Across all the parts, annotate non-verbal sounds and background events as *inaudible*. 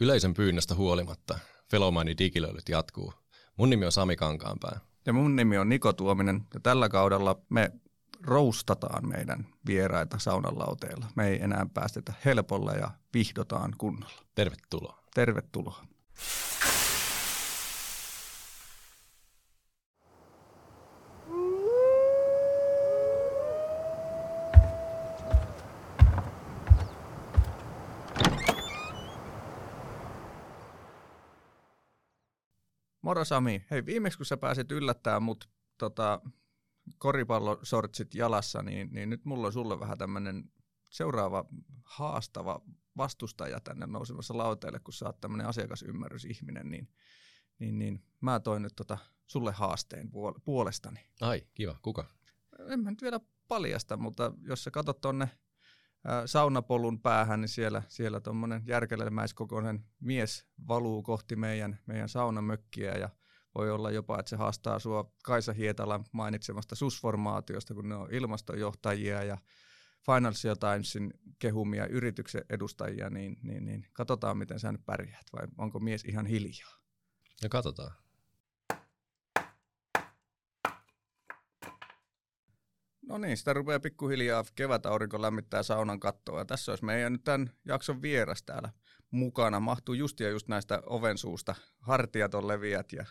Yleisen pyynnöstä huolimatta Felomaini digilöilyt jatkuu. Mun nimi on Sami Kankaanpää. Ja mun nimi on Niko Tuominen ja tällä kaudella me roustataan meidän vieraita saunan lauteilla. Me ei enää päästetä helpolla ja vihdotaan kunnolla. Tervetuloa. Tervetuloa. Moro Sami. Hei, viimeksi kun sä pääsit yllättämään mut tota, koripallosortsit jalassa, niin, niin nyt mulla on sulle vähän tämmöinen seuraava haastava vastustaja tänne nousemassa lauteelle, kun sä oot tämmöinen asiakasymmärrysihminen, niin, niin, niin mä toin nyt tota sulle haasteen puolestani. Ai, kiva. Kuka? En mä nyt vielä paljasta, mutta jos sä katsot tonne saunapolun päähän, niin siellä, siellä tuommoinen järkelemäiskokoinen mies valuu kohti meidän, meidän saunamökkiä ja voi olla jopa, että se haastaa sua Kaisa Hietalan mainitsemasta susformaatiosta, kun ne on ilmastojohtajia ja Financial Timesin kehumia yrityksen edustajia, niin, niin, niin katsotaan, miten sä nyt pärjäät, vai onko mies ihan hiljaa? Ja katsotaan. No niin, sitä rupeaa pikkuhiljaa kevätaurinko lämmittää saunan kattoa. Ja tässä olisi meidän nyt tämän jakson vieras täällä mukana. Mahtuu just ja just näistä ovensuusta. Hartiat on leviät ja,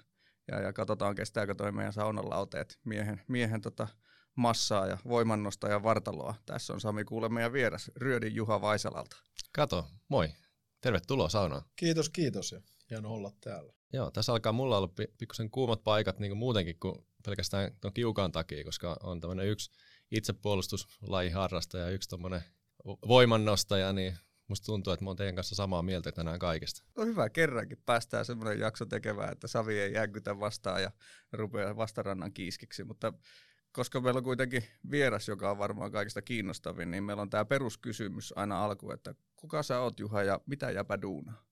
ja, ja katsotaan, kestääkö toi meidän saunan lauteet miehen, miehen tota massaa ja voimannosta ja vartaloa. Tässä on Sami kuule meidän vieras, Ryödin Juha Vaisalalta. Kato, moi. Tervetuloa saunaan. Kiitos, kiitos ja hieno olla täällä. Joo, tässä alkaa mulla olla pikkusen kuumat paikat niin kuin muutenkin kuin pelkästään tuon kiukaan takia, koska on tämmöinen yksi itsepuolustuslaji harrastaja ja yksi tuommoinen voimannostaja, niin musta tuntuu, että mä oon teidän kanssa samaa mieltä tänään kaikesta. No hyvä, kerrankin päästään semmoinen jakso tekemään, että Savi ei jänkytä vastaan ja rupeaa vastarannan kiiskiksi, mutta koska meillä on kuitenkin vieras, joka on varmaan kaikista kiinnostavin, niin meillä on tämä peruskysymys aina alku, että kuka sä oot Juha ja mitä jäpä duunaa?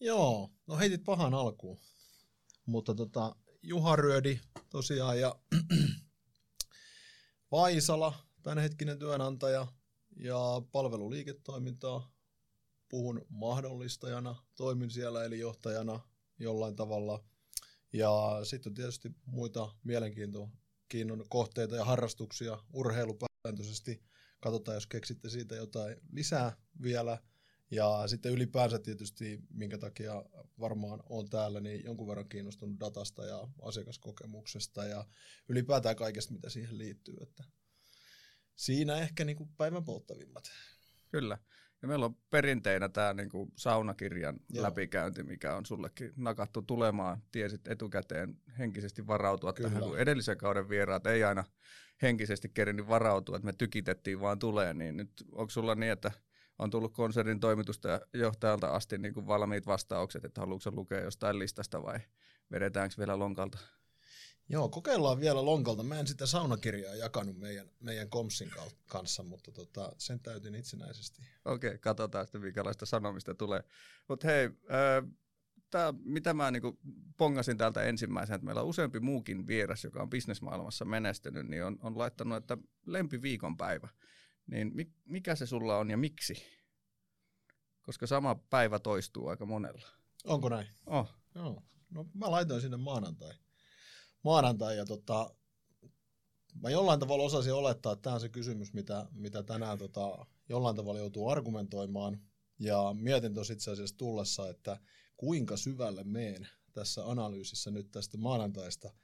Joo, no heitit pahan alkuun, mutta tota, Juha Ryödi tosiaan ja *clears throat* Vaisala, tämänhetkinen työnantaja ja palveluliiketoimintaa. Puhun mahdollistajana, toimin siellä eli johtajana jollain tavalla. Ja sitten tietysti muita mielenkiinnon kohteita ja harrastuksia urheilupäätöisesti. Katsotaan, jos keksitte siitä jotain lisää vielä – ja sitten ylipäänsä tietysti, minkä takia varmaan on täällä, niin jonkun verran kiinnostunut datasta ja asiakaskokemuksesta ja ylipäätään kaikesta, mitä siihen liittyy. Että siinä ehkä niin kuin päivän polttavimmat. Kyllä. Ja meillä on perinteinä tämä niin kuin saunakirjan Joo. läpikäynti, mikä on sullekin nakattu tulemaan. Tiesit etukäteen henkisesti varautua Kyllä. tähän, kun edellisen kauden vieraat ei aina henkisesti kerinyt varautua, että me tykitettiin vaan tulee, niin nyt onko sulla niin, että on tullut konsernin toimitusta johtajalta asti niin kuin valmiit vastaukset, että haluatko lukea jostain listasta vai vedetäänkö vielä lonkalta? Joo, kokeillaan vielä lonkalta. Mä en sitä saunakirjaa jakanut meidän, meidän komsin kanssa, mutta tota, sen täytin itsenäisesti. Okei, okay, katsotaan sitten minkälaista sanomista tulee. Mutta hei, äh, tää, mitä mä niinku pongasin täältä ensimmäisenä, että meillä on useampi muukin vieras, joka on bisnesmaailmassa menestynyt, niin on, on laittanut, että lempi viikonpäivä. Niin mikä se sulla on ja miksi? Koska sama päivä toistuu aika monella. Onko näin? Oh. Joo. No mä laitoin sinne maanantai. Maanantai ja tota, mä jollain tavalla osasin olettaa, että tämä on se kysymys, mitä, mitä tänään tota, jollain tavalla joutuu argumentoimaan. Ja mietin tuossa itse asiassa tullessa, että kuinka syvälle meen tässä analyysissä nyt tästä maanantaista.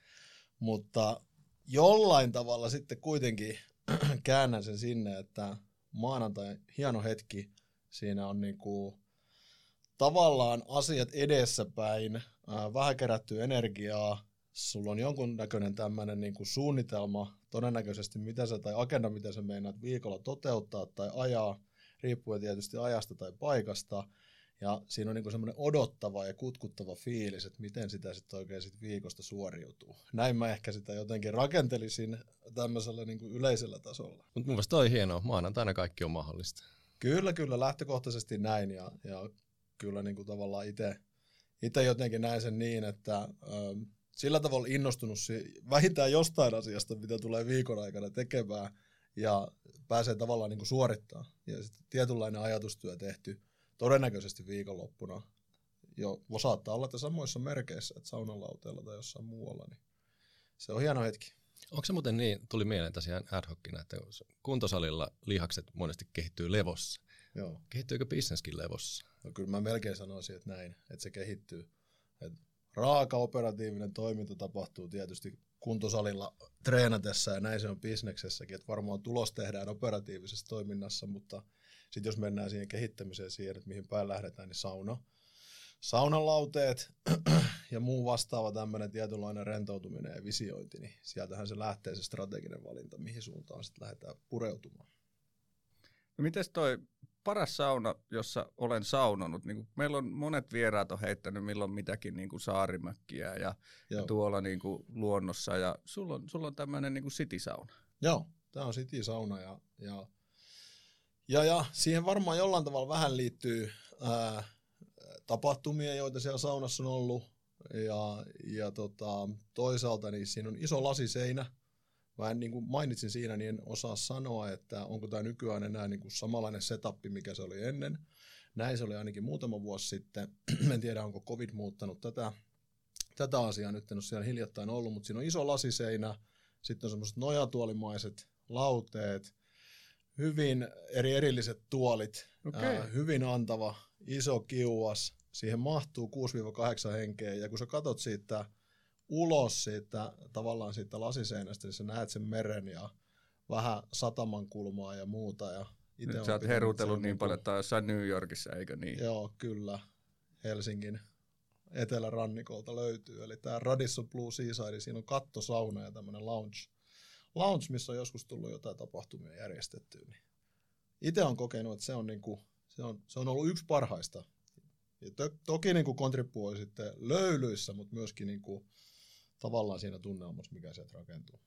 Mutta jollain tavalla sitten kuitenkin *clears throat* käännän sen sinne, että maanantai, hieno hetki, siinä on niinku tavallaan asiat edessäpäin, vähän kerätty energiaa, sulla on jonkunnäköinen tämmöinen niinku suunnitelma, todennäköisesti mitä sä, tai agenda, mitä sä meinaat viikolla toteuttaa tai ajaa, riippuen tietysti ajasta tai paikasta, ja siinä on niin semmoinen odottava ja kutkuttava fiilis, että miten sitä sitten oikein sit viikosta suoriutuu. Näin mä ehkä sitä jotenkin rakentelisin tämmöisellä niin yleisellä tasolla. Mutta mun mielestä toi hienoa. Maanantaina kaikki on mahdollista. Kyllä, kyllä. Lähtökohtaisesti näin. Ja, ja kyllä niin kuin tavallaan itse itse jotenkin näin sen niin, että ö, sillä tavalla innostunut vähintään jostain asiasta, mitä tulee viikon aikana tekemään ja pääsee tavallaan niin kuin suorittaa. Ja sitten tietynlainen ajatustyö tehty – todennäköisesti viikonloppuna jo saattaa olla, että samoissa merkeissä, että saunalauteella tai jossain muualla, niin se on hieno hetki. Onko se muuten niin, tuli mieleen tosiaan ad hocina, että kuntosalilla lihakset monesti kehittyy levossa. Joo. Kehittyykö bisneskin levossa? No kyllä mä melkein sanoisin, että näin, että se kehittyy. Et raaka operatiivinen toiminta tapahtuu tietysti kuntosalilla treenatessa ja näin se on bisneksessäkin, että varmaan tulos tehdään operatiivisessa toiminnassa, mutta sitten jos mennään siihen kehittämiseen siihen, että mihin päin lähdetään, niin sauna, saunalauteet *clears throat* ja muu vastaava tämmöinen tietynlainen rentoutuminen ja visiointi, niin sieltähän se lähtee se strateginen valinta, mihin suuntaan sitten lähdetään pureutumaan. No miten toi paras sauna, jossa olen saunonut, niin meillä on monet vieraat on heittänyt milloin mitäkin niin kuin saarimökkiä ja, ja tuolla niin kuin luonnossa ja sulla on, sulla on tämmöinen niin city-sauna. Joo, tämä on city-sauna ja, ja, ja, ja siihen varmaan jollain tavalla vähän liittyy ää, tapahtumia, joita siellä saunassa on ollut. Ja, ja tota, toisaalta niin siinä on iso lasiseinä. Mä en, niin kuin mainitsin siinä, niin en osaa sanoa, että onko tämä nykyään enää niin kuin samanlainen setup, mikä se oli ennen. Näin se oli ainakin muutama vuosi sitten. *clears throat* en tiedä, onko COVID muuttanut tätä, tätä asiaa. Nyt en ole siellä hiljattain ollut, mutta siinä on iso lasiseinä. Sitten on semmoiset nojatuolimaiset lauteet, hyvin eri erilliset tuolit, okay. ää, hyvin antava, iso kiuas, siihen mahtuu 6-8 henkeä, ja kun sä katot siitä ulos siitä tavallaan siitä lasiseinästä, niin sä näet sen meren ja vähän sataman kulmaa ja muuta. Ja ite Nyt sä oot herutellut niin paljon, että jossain New Yorkissa, eikö niin? Joo, kyllä. Helsingin etelärannikolta löytyy. Eli tämä Radisson Blue Seaside, siinä on kattosauna ja tämmöinen lounge, lounge, missä on joskus tullut jotain tapahtumia järjestettyä. Niin itse on kokenut, että se on, niinku, se on, se on ollut yksi parhaista ja to, toki niin kuin kontribuoi sitten löylyissä, mutta myöskin niin kuin, tavallaan siinä tunnelmassa, mikä sieltä rakentuu.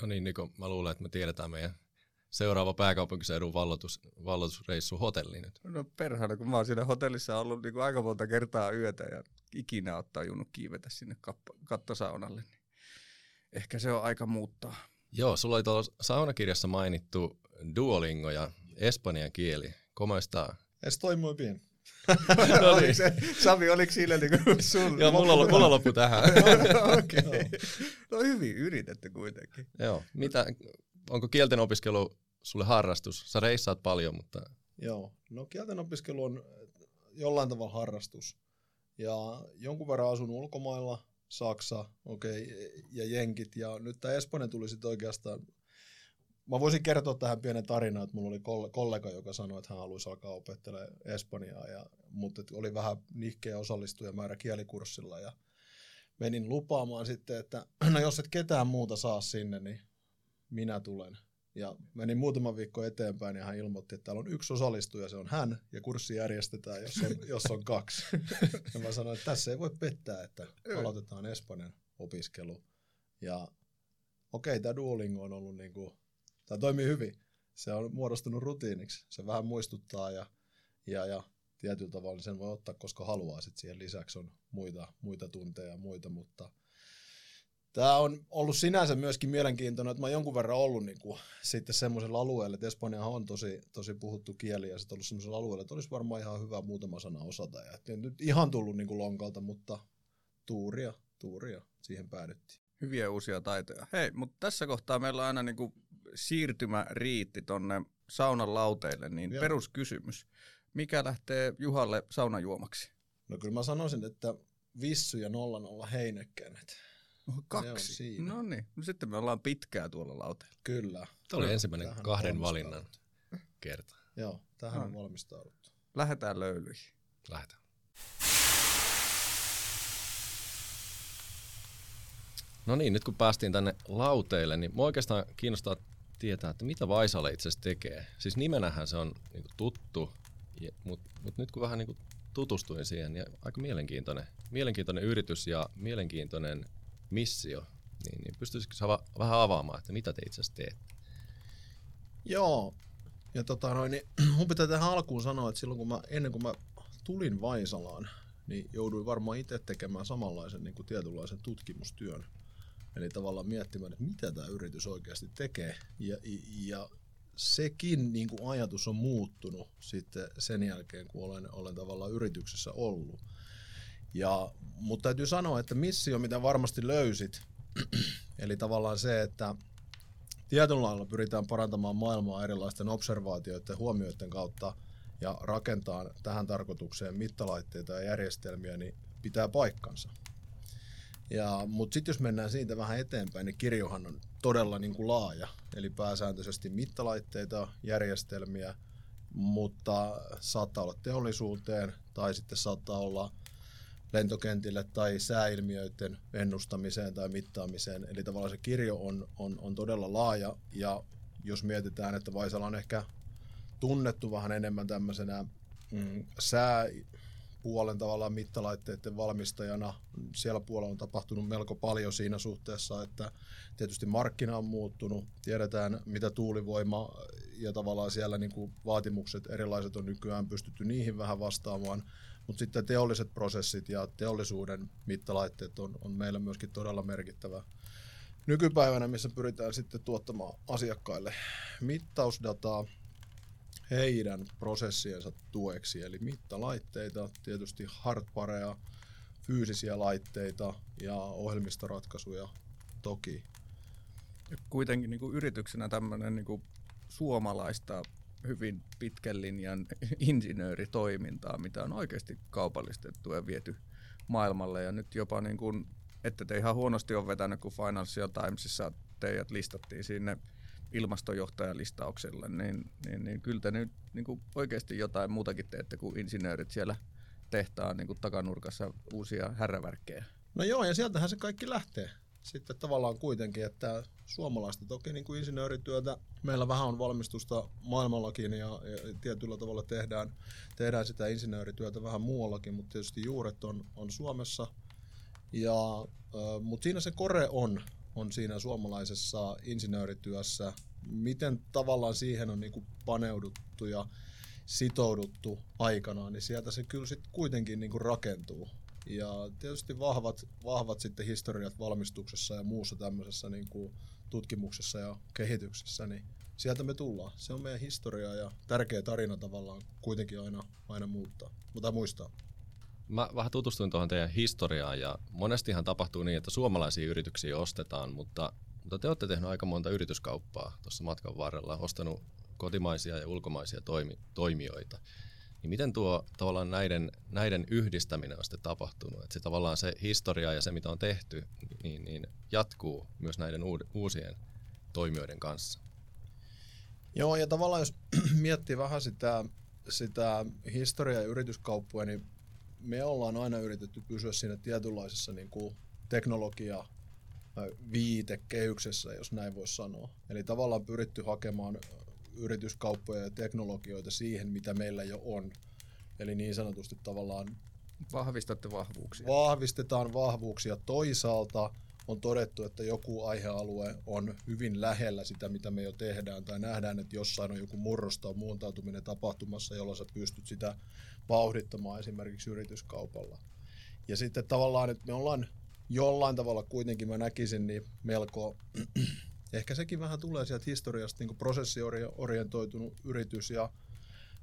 No niin, Niko, mä luulen, että me tiedetään meidän seuraava pääkaupunkiseudun vallotus, vallotusreissu hotelliin nyt. No perhana, kun mä oon siinä hotellissa ollut niin kuin aika monta kertaa yötä ja ikinä ottaa junut kiivetä sinne kattosaunalle, niin ehkä se on aika muuttaa. Joo, sulla oli tuolla saunakirjassa mainittu Duolingo ja espanjan kieli. Komoista? Estoy muy bien. *laughs* no niin. se, Sami, oliko siinä niin kuin sun? Joo, mulla, mulla loppu tähän. *laughs* Okei. Okay. No hyvin yritetty kuitenkin. Joo. Mitä, onko kielten opiskelu sulle harrastus? Sä reissaat paljon, mutta... Joo. No kielten opiskelu on jollain tavalla harrastus. Ja jonkun verran asun ulkomailla, Saksa, okei, okay, ja Jenkit. Ja nyt tämä Espanja tuli sitten oikeastaan Mä voisin kertoa tähän pienen tarinan, että mulla oli kollega, joka sanoi, että hän haluaisi alkaa opettelemaan Espanjaa, ja, mutta oli vähän nihkeä osallistujamäärä kielikurssilla, ja menin lupaamaan sitten, että *clears throat* no jos et ketään muuta saa sinne, niin minä tulen. Ja menin muutama viikko eteenpäin ja hän ilmoitti, että täällä on yksi osallistuja, se on hän, ja kurssi järjestetään, jos on, jos on kaksi. Ja mä sanoin, että tässä ei voi pettää, että aloitetaan Espanjan opiskelu. Ja okei, okay, tämä Duolingo on ollut niin kuin tämä toimii hyvin. Se on muodostunut rutiiniksi. Se vähän muistuttaa ja, ja, ja tietyllä tavalla sen voi ottaa, koska haluaa. Sitten siihen lisäksi on muita, muita tunteja ja muita, mutta tämä on ollut sinänsä myöskin mielenkiintoinen, että mä oon jonkun verran ollut niin kuin, sitten semmoisella alueella, että Espanja on tosi, tosi puhuttu kieli ja sitten ollut semmoisella alueella, että olisi varmaan ihan hyvä muutama sana osata. Ja että nyt ihan tullut niin kuin lonkalta, mutta tuuria, tuuria siihen päädyttiin. Hyviä uusia taitoja. Hei, mutta tässä kohtaa meillä on aina niin kuin siirtymä riitti tonne saunan lauteille, niin Joo. peruskysymys. Mikä lähtee Juhalle saunajuomaksi? No kyllä mä sanoisin, että Vissy ja 00 Kaksi. No niin, no sitten me ollaan pitkää tuolla lauteella. Kyllä. Tämä oli ensimmäinen tähän kahden valinnan kerta. Joo, tähän no. on valmistauduttu. Lähdetään löylyihin. Lähdetään. No niin, nyt kun päästiin tänne lauteille, niin mua oikeastaan kiinnostaa tietää, että mitä Vaisala itse asiassa tekee. Siis nimenähän se on niin kuin tuttu, mutta mut nyt kun vähän niin kuin tutustuin siihen, niin aika mielenkiintoinen, mielenkiintoinen yritys ja mielenkiintoinen missio. Niin, niin pystyisikö sä va- vähän avaamaan, että mitä te itse asiassa teette? Joo, ja tota noin, niin *clears throat* mun pitää tähän alkuun sanoa, että silloin kun mä, ennen kuin mä tulin Vaisalaan, niin jouduin varmaan itse tekemään samanlaisen niin kuin tietynlaisen tutkimustyön – Eli tavallaan miettimään, että mitä tämä yritys oikeasti tekee. Ja, ja sekin niin kuin ajatus on muuttunut sitten sen jälkeen, kun olen, olen tavallaan yrityksessä ollut. Ja, mutta täytyy sanoa, että missio, mitä varmasti löysit, *clears throat* eli tavallaan se, että tietyllä lailla pyritään parantamaan maailmaa erilaisten observaatioiden huomioiden kautta ja rakentaa tähän tarkoitukseen mittalaitteita ja järjestelmiä, niin pitää paikkansa. Ja, mutta sitten jos mennään siitä vähän eteenpäin, niin kirjohan on todella niin kuin laaja, eli pääsääntöisesti mittalaitteita, järjestelmiä, mutta saattaa olla teollisuuteen tai sitten saattaa olla lentokentille tai sääilmiöiden ennustamiseen tai mittaamiseen. Eli tavallaan se kirjo on, on, on todella laaja ja jos mietitään, että Vaisala on ehkä tunnettu vähän enemmän tämmöisenä mm, sää puolen tavallaan mittalaitteiden valmistajana. Siellä puolella on tapahtunut melko paljon siinä suhteessa, että tietysti markkina on muuttunut, tiedetään mitä tuulivoima ja tavallaan siellä niin kuin vaatimukset erilaiset on nykyään pystytty niihin vähän vastaamaan, mutta sitten teolliset prosessit ja teollisuuden mittalaitteet on, on meillä myöskin todella merkittävä nykypäivänä, missä pyritään sitten tuottamaan asiakkaille mittausdataa, heidän prosessiensa tueksi, eli mittalaitteita, tietysti hardwarea, fyysisiä laitteita ja ohjelmistoratkaisuja toki. Ja kuitenkin niin kuin yrityksenä tämmöinen niin kuin suomalaista hyvin pitkän linjan *laughs* insinööritoimintaa, mitä on oikeasti kaupallistettu ja viety maailmalle. Ja nyt jopa, niin kuin, että te ihan huonosti on vetänyt, kun Financial Timesissa teidät listattiin sinne ilmastojohtajalistaukselle, niin, niin, niin kyllä te nyt niin kuin oikeasti jotain muutakin teette kuin insinöörit siellä tehtaan niin kuin takanurkassa uusia härrävärkkejä. No joo, ja sieltähän se kaikki lähtee. Sitten tavallaan kuitenkin, että suomalaista toki niin kuin insinöörityötä, meillä vähän on valmistusta maailmallakin ja, ja tietyllä tavalla tehdään, tehdään sitä insinöörityötä vähän muuallakin, mutta tietysti juuret on, on Suomessa. Ja, äh, mutta siinä se kore on, on siinä suomalaisessa insinöörityössä, miten tavallaan siihen on niin kuin paneuduttu ja sitouduttu aikanaan, niin sieltä se kyllä sitten kuitenkin niin kuin rakentuu. Ja tietysti vahvat, vahvat sitten historiat valmistuksessa ja muussa tämmöisessä niin kuin tutkimuksessa ja kehityksessä, niin sieltä me tullaan. Se on meidän historia ja tärkeä tarina tavallaan kuitenkin aina, aina muuttaa, mutta muistaa. Mä vähän tutustuin tuohon teidän historiaan ja monestihan tapahtuu niin, että suomalaisia yrityksiä ostetaan, mutta, mutta te olette tehneet aika monta yrityskauppaa tuossa matkan varrella, ostanut kotimaisia ja ulkomaisia toimi, toimijoita. Niin miten tuo tavallaan näiden, näiden yhdistäminen on sitten tapahtunut? Että se tavallaan se historia ja se, mitä on tehty, niin, niin jatkuu myös näiden uusien toimijoiden kanssa. Joo, ja tavallaan jos *clears throat* miettii vähän sitä, sitä historiaa ja yrityskauppoja, niin me ollaan aina yritetty pysyä siinä tietynlaisessa niin kuin teknologia viitekehyksessä, jos näin voisi sanoa. Eli tavallaan pyritty hakemaan yrityskauppoja ja teknologioita siihen, mitä meillä jo on. Eli niin sanotusti tavallaan Vahvistatte vahvuuksia. Vahvistetaan vahvuuksia. Toisaalta on todettu, että joku aihealue on hyvin lähellä sitä, mitä me jo tehdään, tai nähdään, että jossain on joku murros tai muuntautuminen tapahtumassa, jolloin sä pystyt sitä vauhdittamaan esimerkiksi yrityskaupalla. Ja sitten tavallaan, että me ollaan jollain tavalla kuitenkin, mä näkisin, niin melko, ehkä sekin vähän tulee sieltä historiasta, niin prosessiorientoitunut yritys ja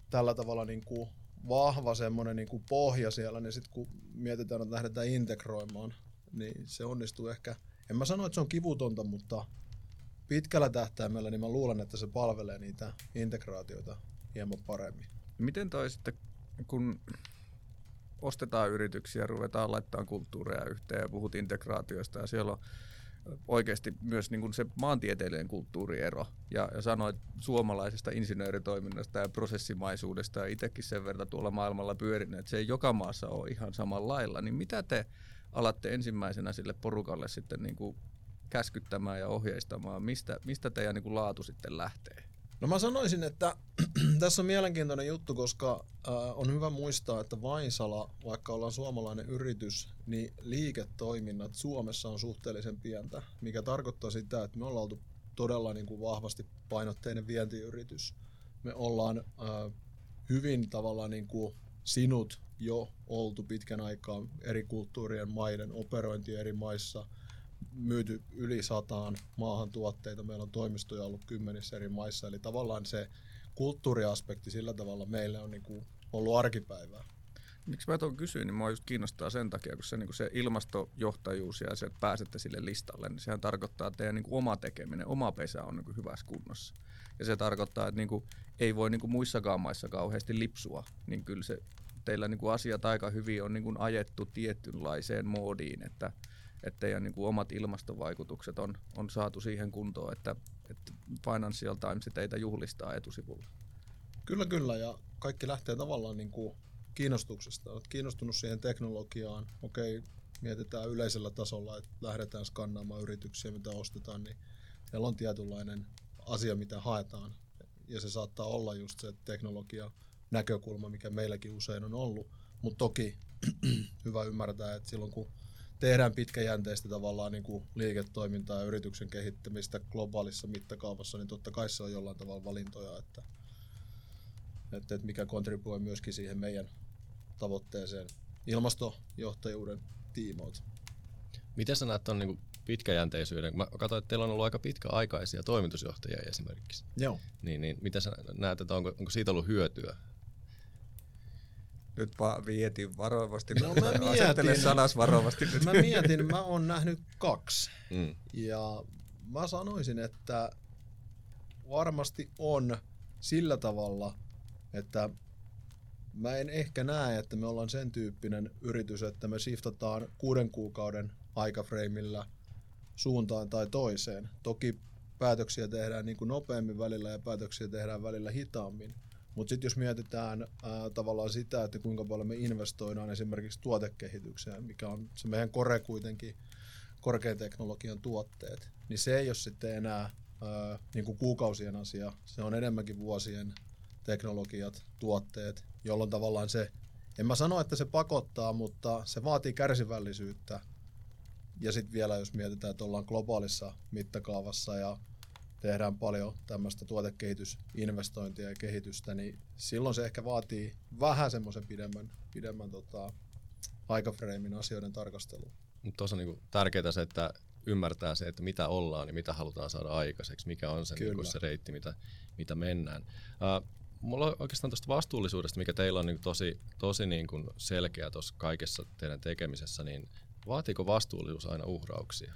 tällä tavalla niin kuin vahva semmoinen niin kuin pohja siellä, niin sitten kun mietitään, että lähdetään integroimaan, niin se onnistuu ehkä, en mä sano, että se on kivutonta, mutta pitkällä tähtäimellä niin mä luulen, että se palvelee niitä integraatioita hieman paremmin. Miten toi sitten, kun ostetaan yrityksiä, ruvetaan laittamaan kulttuureja yhteen ja puhut integraatioista ja siellä on oikeasti myös niin kuin se maantieteellinen kulttuuriero. Ja, ja sanoit suomalaisesta insinööritoiminnasta ja prosessimaisuudesta ja itsekin sen verran tuolla maailmalla pyörinyt, että se ei joka maassa ole ihan samalla lailla. Niin mitä te alatte ensimmäisenä sille porukalle sitten niin kuin käskyttämään ja ohjeistamaan? Mistä, mistä teidän niin kuin laatu sitten lähtee? No mä sanoisin, että *clears throat* tässä on mielenkiintoinen juttu, koska äh, on hyvä muistaa, että Vaisala, vaikka ollaan suomalainen yritys, niin liiketoiminnat Suomessa on suhteellisen pientä, mikä tarkoittaa sitä, että me ollaan oltu todella niin kuin vahvasti painotteinen vientiyritys. Me ollaan äh, hyvin tavallaan niin kuin sinut jo oltu pitkän aikaa eri kulttuurien maiden operointi eri maissa. Myyty yli sataan maahan tuotteita. Meillä on toimistoja ollut kymmenissä eri maissa, eli tavallaan se kulttuuriaspekti sillä tavalla meille on niin kuin ollut arkipäivää. Miksi mä tuon kysyin, niin mua just kiinnostaa sen takia, kun se, niin kuin se ilmastojohtajuus ja se, että pääsette sille listalle, niin sehän tarkoittaa, että teidän niin kuin oma tekeminen, oma pesä on niin kuin hyvässä kunnossa. Ja se tarkoittaa, että niin kuin, ei voi niin kuin muissakaan maissa kauheasti lipsua, niin kyllä se teillä niin kuin asiat aika hyvin on niin kuin ajettu tietynlaiseen moodiin, että, että teidän niin kuin omat ilmastovaikutukset on, on saatu siihen kuntoon, että, että Financial Times teitä juhlistaa etusivulla. Kyllä, kyllä, ja kaikki lähtee tavallaan niin kuin kiinnostuksesta. Olet kiinnostunut siihen teknologiaan, okei, mietitään yleisellä tasolla, että lähdetään skannaamaan yrityksiä, mitä ostetaan, niin meillä on tietynlainen asia, mitä haetaan. Ja se saattaa olla just se teknologia näkökulma, mikä meilläkin usein on ollut. Mutta toki *clears throat* hyvä ymmärtää, että silloin kun tehdään pitkäjänteistä tavallaan niin kuin liiketoimintaa ja yrityksen kehittämistä globaalissa mittakaavassa, niin totta kai se on jollain tavalla valintoja, että, että, että mikä kontribuoi myöskin siihen meidän tavoitteeseen ilmastojohtajuuden tiimoilta. Miten sä näet tuon niin pitkäjänteisyyden? Mä katsoin, että teillä on ollut aika pitkäaikaisia toimitusjohtajia esimerkiksi. Joo. Niin, niin miten sä näet, että onko, onko siitä ollut hyötyä? Nyt vaan vietin varovasti. No, mä mietin, sanas varovasti. Nyt. Mä mietin, mä oon nähnyt kaksi. Mm. Ja mä sanoisin, että varmasti on sillä tavalla, että mä en ehkä näe, että me ollaan sen tyyppinen yritys, että me shiftataan kuuden kuukauden aikafreimillä suuntaan tai toiseen. Toki päätöksiä tehdään niin kuin nopeammin välillä ja päätöksiä tehdään välillä hitaammin. Mutta sitten jos mietitään ää, tavallaan sitä, että kuinka paljon me investoidaan esimerkiksi tuotekehitykseen, mikä on se meidän kore kuitenkin, korkean teknologian tuotteet, niin se ei ole sitten enää ää, niin kuin kuukausien asia. Se on enemmänkin vuosien teknologiat, tuotteet, jolloin tavallaan se, en mä sano, että se pakottaa, mutta se vaatii kärsivällisyyttä. Ja sitten vielä, jos mietitään, että ollaan globaalissa mittakaavassa ja tehdään paljon tämmöistä tuotekehitysinvestointia ja kehitystä, niin silloin se ehkä vaatii vähän semmoisen pidemmän, pidemmän tota, aikafreimin asioiden tarkastelua. Mutta tuossa on niinku tärkeää se, että ymmärtää se, että mitä ollaan ja mitä halutaan saada aikaiseksi, mikä on se, niinku se reitti, mitä, mitä mennään. Uh, mulla on oikeastaan tuosta vastuullisuudesta, mikä teillä on niin tosi, tosi niin kuin selkeä tuossa kaikessa teidän tekemisessä, niin vaatiiko vastuullisuus aina uhrauksia?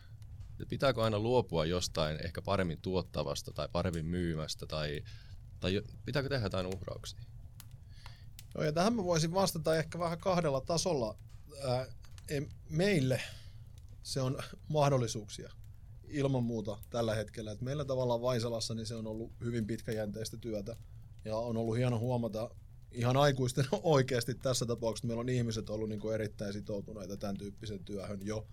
Pitääkö aina luopua jostain ehkä paremmin tuottavasta tai paremmin myymästä tai, tai pitääkö tehdä jotain uhrauksia? Joo, ja tähän mä voisin vastata ehkä vähän kahdella tasolla. Ää, meille se on mahdollisuuksia ilman muuta tällä hetkellä. Et meillä tavallaan Vaisalassa niin se on ollut hyvin pitkäjänteistä työtä ja on ollut hieno huomata ihan aikuisten *laughs* oikeasti tässä tapauksessa, meillä on ihmiset ollut niin kuin erittäin sitoutuneita tämän tyyppisen työhön jo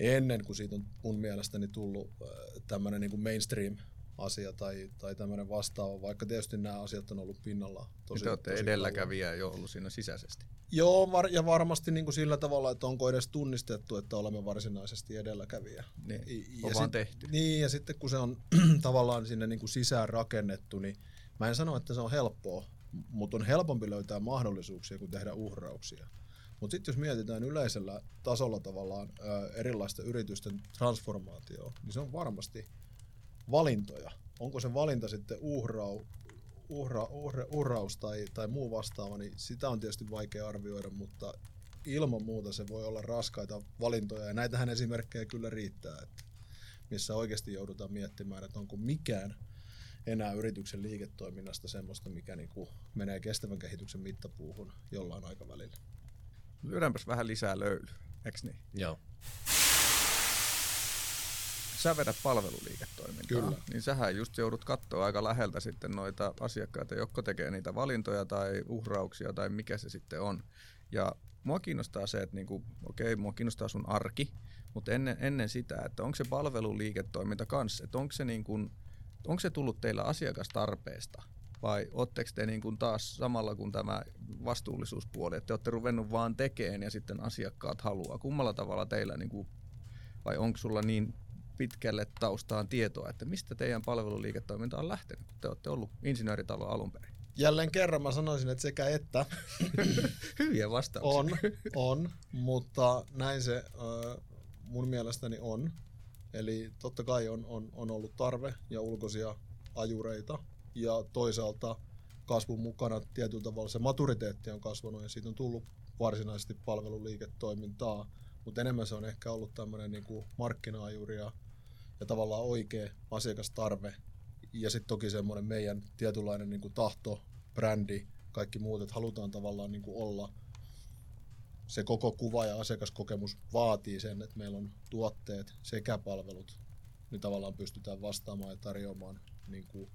ennen kuin siitä on mun mielestäni tullut äh, tämmöinen niin kuin mainstream asia tai, tai tämmöinen vastaava, vaikka tietysti nämä asiat on ollut pinnalla tosi Te olette tosi edelläkävijä jo ollut siinä sisäisesti. Joo, var, ja varmasti niin kuin sillä tavalla, että onko edes tunnistettu, että olemme varsinaisesti edelläkävijä. Niin, ja on vaan sit, tehty. Niin, ja sitten kun se on *clears throat* tavallaan sinne niin kuin sisään rakennettu, niin Mä en sano, että se on helppoa, mutta on helpompi löytää mahdollisuuksia kuin tehdä uhrauksia. Mutta sitten jos mietitään yleisellä tasolla tavallaan ää, erilaisten yritysten transformaatio, niin se on varmasti valintoja. Onko se valinta sitten uhrau, uhra, uhra, uhraus tai, tai muu vastaava, niin sitä on tietysti vaikea arvioida, mutta ilman muuta se voi olla raskaita valintoja. Ja näitähän esimerkkejä kyllä riittää, että missä oikeasti joudutaan miettimään, että onko mikään – enää yrityksen liiketoiminnasta semmoista, mikä niin kuin menee kestävän kehityksen mittapuuhun jollain aikavälillä. Lyödäänpäs vähän lisää löylyä, eikö niin? Joo. Sä vedät palveluliiketoimintaa, Kyllä. niin sähän just joudut katsoa aika läheltä sitten noita asiakkaita, jotka tekee niitä valintoja tai uhrauksia tai mikä se sitten on. Ja mua kiinnostaa se, että niinku, okei, mua kiinnostaa sun arki, mutta ennen, ennen sitä, että onko se palveluliiketoiminta kanssa, että onko se niin kuin, onko se tullut teillä asiakastarpeesta vai oletteko te niin kuin taas samalla kuin tämä vastuullisuuspuoli, että te olette ruvennut vaan tekemään ja sitten asiakkaat haluaa. Kummalla tavalla teillä, niin kuin, vai onko sulla niin pitkälle taustaan tietoa, että mistä teidän palveluliiketoiminta on lähtenyt, kun te olette ollut insinööritalo alun perin? Jälleen kerran mä sanoisin, että sekä että. *laughs* Hyviä vastauksia. On, on, mutta näin se mun mielestäni on. Eli totta kai on, on, on ollut tarve ja ulkoisia ajureita ja toisaalta kasvun mukana tietyllä tavalla se maturiteetti on kasvanut ja siitä on tullut varsinaisesti palveluliiketoimintaa, mutta enemmän se on ehkä ollut tämmöinen niin markkina-ajuri ja, ja tavallaan oikea asiakastarve. Ja sitten toki semmoinen meidän tietynlainen niin kuin tahto, brändi, kaikki muut, että halutaan tavallaan niin kuin olla. Se koko kuva ja asiakaskokemus vaatii sen, että meillä on tuotteet sekä palvelut, niin tavallaan pystytään vastaamaan ja tarjoamaan niin kuin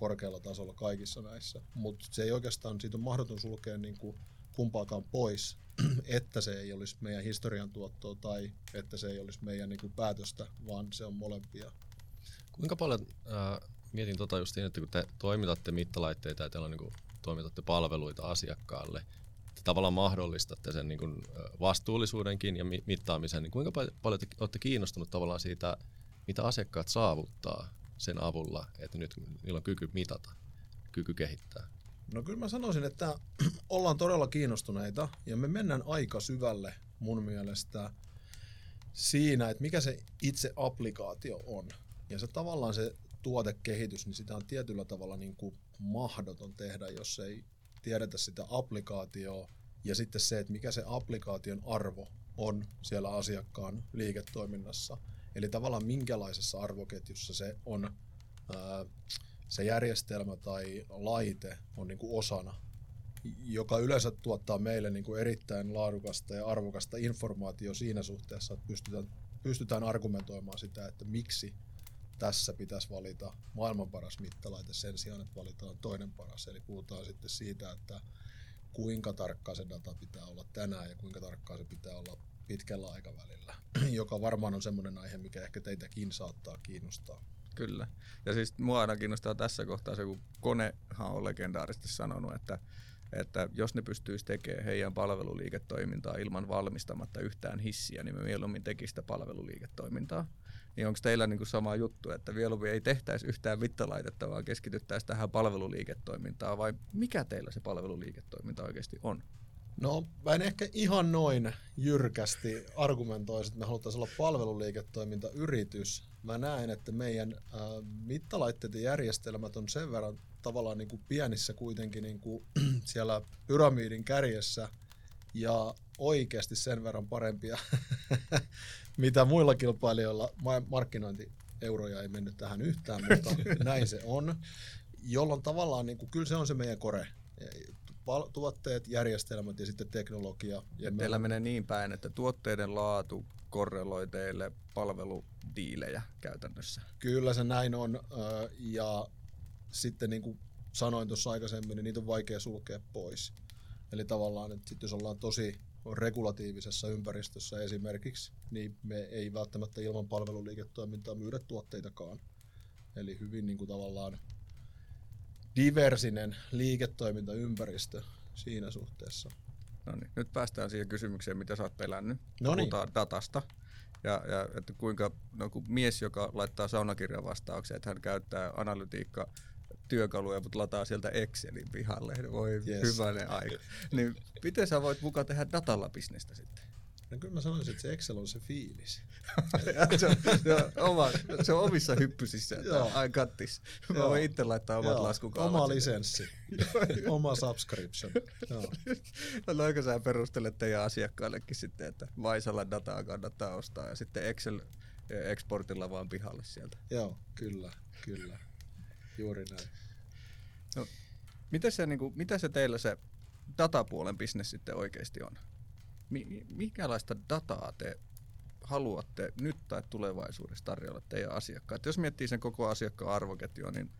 korkealla tasolla kaikissa näissä. Mutta se ei oikeastaan, siitä on mahdoton sulkea niin kuin kumpaakaan pois, *clears throat* että se ei olisi meidän historian tuottoa tai että se ei olisi meidän niin kuin päätöstä, vaan se on molempia. Kuinka paljon, äh, mietin tota justiin, että kun te toimitatte mittalaitteita ja teillä on, niin kuin, toimitatte palveluita asiakkaalle, te tavallaan mahdollistatte sen niin kuin, vastuullisuudenkin ja mittaamisen, niin kuinka paljon te olette kiinnostunut tavallaan siitä, mitä asiakkaat saavuttaa sen avulla, että nyt niillä on kyky mitata, kyky kehittää? No kyllä mä sanoisin, että *clears throat* ollaan todella kiinnostuneita ja me mennään aika syvälle mun mielestä siinä, että mikä se itse applikaatio on. Ja se tavallaan se tuotekehitys, niin sitä on tietyllä tavalla niin kuin mahdoton tehdä, jos ei tiedetä sitä applikaatioa ja sitten se, että mikä se applikaation arvo on siellä asiakkaan liiketoiminnassa. Eli tavallaan minkälaisessa arvoketjussa se on se järjestelmä tai laite on niin kuin osana, joka yleensä tuottaa meille niin kuin erittäin laadukasta ja arvokasta informaatiota siinä suhteessa, että pystytään, pystytään argumentoimaan sitä, että miksi tässä pitäisi valita maailman paras mittalaite sen sijaan, että valitaan toinen paras. Eli puhutaan sitten siitä, että kuinka tarkkaa se data pitää olla tänään ja kuinka tarkkaa se pitää olla pitkällä aikavälillä, *clears throat* joka varmaan on semmoinen aihe, mikä ehkä teitäkin saattaa kiinnostaa. Kyllä. Ja siis mua aina kiinnostaa tässä kohtaa se, kun Konehan on legendaarisesti sanonut, että, että jos ne pystyisi tekemään heidän palveluliiketoimintaa ilman valmistamatta yhtään hissiä, niin me mieluummin tekisi sitä palveluliiketoimintaa. Niin onko teillä niin kuin sama juttu, että mieluummin ei tehtäisi yhtään mittalaitetta, vaan keskityttäisiin tähän palveluliiketoimintaan, vai mikä teillä se palveluliiketoiminta oikeasti on? No, mä en ehkä ihan noin jyrkästi argumentoisi, että me haluttaisiin olla palveluliiketoimintayritys. Mä näen, että meidän äh, mittalaitteet ja järjestelmät on sen verran tavallaan niin kuin pienissä kuitenkin niin kuin *clears throat* siellä pyramidin kärjessä ja oikeasti sen verran parempia, *laughs* mitä muilla kilpailijoilla. Markkinointieuroja ei mennyt tähän yhtään, mutta *laughs* näin se on. Jolloin tavallaan, niin kuin, kyllä se on se meidän kore tuotteet, järjestelmät ja sitten teknologia. Ja teillä on... menee niin päin, että tuotteiden laatu korreloi teille palveludiilejä käytännössä. Kyllä se näin on. Ja sitten niin kuin sanoin tuossa aikaisemmin, niin niitä on vaikea sulkea pois. Eli tavallaan, että sit jos ollaan tosi regulatiivisessa ympäristössä esimerkiksi, niin me ei välttämättä ilman palveluliiketoimintaa myydä tuotteitakaan. Eli hyvin niin kuin tavallaan diversinen liiketoimintaympäristö siinä suhteessa. No niin, nyt päästään siihen kysymykseen, mitä sä oot pelännyt. No niin. Puhutaan datasta. Ja, ja että kuinka no, kun mies, joka laittaa saunakirjan vastaukseen, että hän käyttää analytiikka työkaluja, mutta lataa sieltä Excelin pihalle. Voi yes. hyvänen aika. Niin miten sä voit mukaan tehdä datalla bisnestä sitten? No kyllä mä sanoisin, että se Excel on se fiilis. *laughs* se, on, se, on oma, se on omissa hyppysissä. Ai kattis. Mä voin itse laittaa omat laskukaavat. Oma lisenssi. *laughs* oma subscription. Joo. No noinko sä perustelet teidän asiakkaillekin sitten, että Vaisalla dataa kannattaa ostaa ja sitten Excel exportilla vaan pihalle sieltä. Joo, kyllä, kyllä. Juuri näin. No, mitä se, niin kuin, mitä se teillä se datapuolen bisnes sitten oikeasti on? Mikälaista dataa te haluatte nyt tai tulevaisuudessa tarjolla teidän asiakkaille? Jos miettii sen koko asiakkaan arvoketjua, niin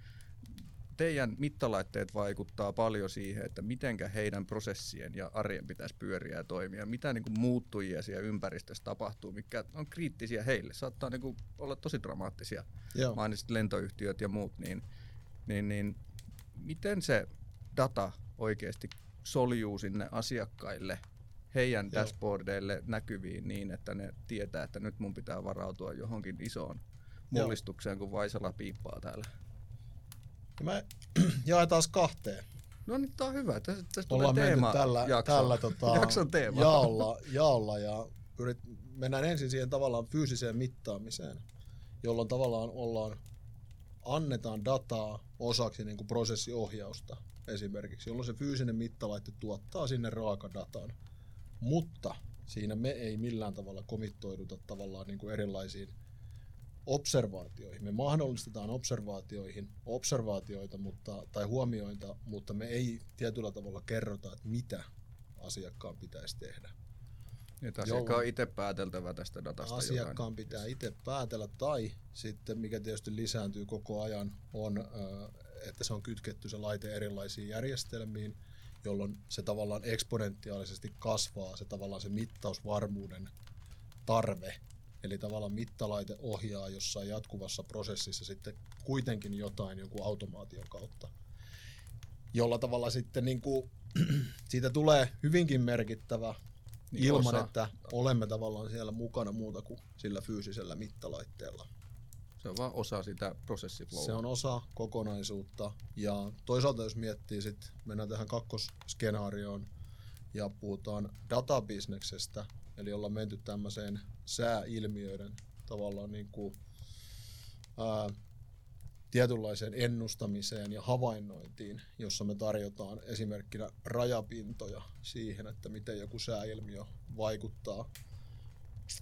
teidän mittalaitteet vaikuttaa paljon siihen, että mitenkä heidän prosessien ja arjen pitäisi pyöriä ja toimia, mitä niin kuin muuttujia siellä ympäristössä tapahtuu, mikä on kriittisiä heille. Saattaa niin kuin olla tosi dramaattisia. Joo. Mainitsit lentoyhtiöt ja muut, niin, niin, niin miten se data oikeasti soljuu sinne asiakkaille heidän Joo. dashboardeille näkyviin niin, että ne tietää, että nyt mun pitää varautua johonkin isoon mullistukseen, Joo. kun Vaisala piippaa täällä. Ja me *clears throat* jaetaan kahteen. No niin, tää on hyvä. Tässä, tässä Ollaan tulee teema tällä, jakso. tällä tota, *laughs* jakson teema. Jaolla, jaolla ja pyrit, mennään ensin siihen tavallaan fyysiseen mittaamiseen. jolloin tavallaan ollaan, annetaan dataa osaksi niin kuin prosessiohjausta esimerkiksi, jolloin se fyysinen mittalaite tuottaa sinne raakadatan, mutta siinä me ei millään tavalla komittoiduta tavallaan niin kuin erilaisiin observaatioihin. Me mahdollistetaan observaatioihin observaatioita mutta, tai huomioita, mutta me ei tietyllä tavalla kerrota, että mitä asiakkaan pitäisi tehdä. Että asiakkaan on itse pääteltävä tästä datasta. Asiakkaan jotain. pitää itse päätellä, tai sitten mikä tietysti lisääntyy koko ajan, on, että se on kytketty se laite erilaisiin järjestelmiin, jolloin se tavallaan eksponentiaalisesti kasvaa, se tavallaan se mittausvarmuuden tarve. Eli tavallaan mittalaite ohjaa jossain jatkuvassa prosessissa sitten kuitenkin jotain jonkun automaation kautta, jolla tavalla sitten niin kuin, *clears throat* siitä tulee hyvinkin merkittävä niin ilman, osa. että olemme tavallaan siellä mukana muuta kuin sillä fyysisellä mittalaitteella. Se on vaan osa sitä prosessiflowta. Se on osa kokonaisuutta. Ja toisaalta jos miettii sitten, mennään tähän kakkosskenaarioon ja puhutaan databisneksestä, eli ollaan menty tämmöiseen sääilmiöiden tavallaan niin kuin, ää, tietynlaiseen ennustamiseen ja havainnointiin, jossa me tarjotaan esimerkkinä rajapintoja siihen, että miten joku sääilmiö vaikuttaa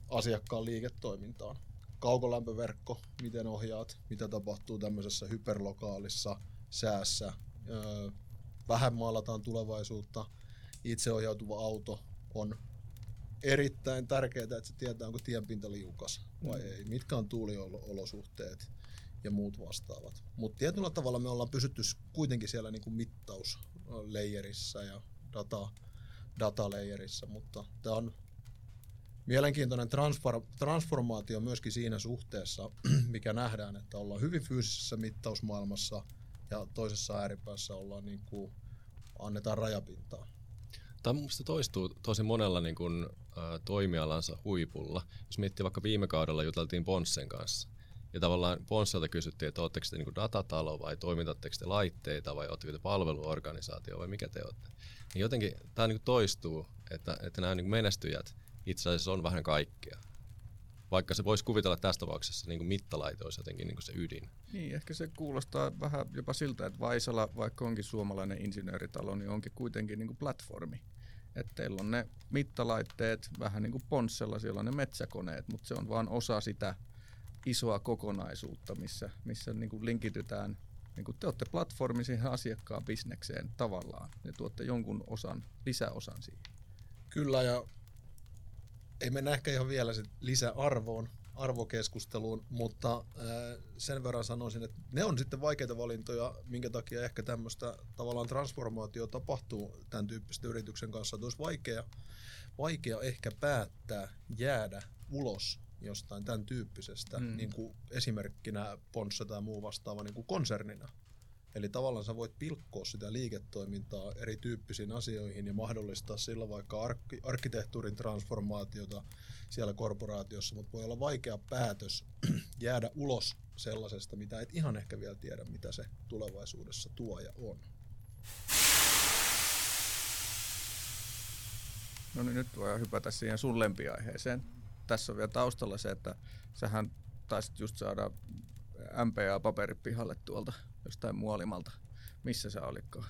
asiakkaan liiketoimintaan. Kaukolämpöverkko, miten ohjaat, mitä tapahtuu tämmöisessä hyperlokaalissa säässä. Vähän maalataan tulevaisuutta. Itseohjautuva auto on erittäin tärkeää, että se tietää, onko tienpinta liukas vai mm. ei. Mitkä on tuuliolosuhteet ja muut vastaavat. Mutta tietyllä tavalla me ollaan pysytty kuitenkin siellä niin kuin mittausleijerissä ja data, dataleijerissa, mutta tämä on mielenkiintoinen transfer, transformaatio myöskin siinä suhteessa, *clears throat* mikä nähdään, että ollaan hyvin fyysisessä mittausmaailmassa ja toisessa ääripäässä ollaan niin kuin, annetaan rajapintaa. Tämä mielestäni toistuu tosi monella niin kuin, ä, toimialansa huipulla. Jos miettii vaikka viime kaudella juteltiin Ponssen kanssa, ja tavallaan Ponsselta kysyttiin, että oletteko te niin datatalo vai toimitatteko te laitteita vai oletteko te palveluorganisaatio vai mikä te olette. Niin jotenkin tämä niin toistuu, että, että nämä niin menestyjät itse asiassa on vähän kaikkea. Vaikka se voisi kuvitella tässä tapauksessa niin kuin mittalaite olisi jotenkin niin kuin se ydin. Niin, ehkä se kuulostaa vähän jopa siltä, että Vaisala, vaikka onkin suomalainen insinööritalo, niin onkin kuitenkin niin kuin platformi. Että teillä on ne mittalaitteet vähän niin kuin Ponssella, siellä on ne metsäkoneet, mutta se on vain osa sitä isoa kokonaisuutta, missä, missä niin kuin linkitytään, niin kuin te olette platformi siihen asiakkaan bisnekseen tavallaan ja tuotte jonkun osan, lisäosan siihen. Kyllä ja ei mennä ehkä ihan vielä sit lisäarvoon, arvokeskusteluun, mutta äh, sen verran sanoisin, että ne on sitten vaikeita valintoja, minkä takia ehkä tämmöistä tavallaan transformaatio tapahtuu tämän tyyppisten yrityksen kanssa, että olisi vaikea, vaikea ehkä päättää jäädä ulos jostain tämän tyyppisestä, mm. niin kuin esimerkkinä Ponssa tai muu vastaava niin kuin konsernina. Eli tavallaan sä voit pilkkoa sitä liiketoimintaa erityyppisiin asioihin ja mahdollistaa sillä vaikka ark- arkkitehtuurin transformaatiota siellä korporaatiossa, mutta voi olla vaikea päätös *clears throat* jäädä ulos sellaisesta, mitä et ihan ehkä vielä tiedä, mitä se tulevaisuudessa tuo ja on. No niin, nyt voi hypätä siihen sun lempiaiheeseen tässä on vielä taustalla se, että sähän taisit just saada MPA-paperit pihalle tuolta jostain muolimalta. Missä se oliko?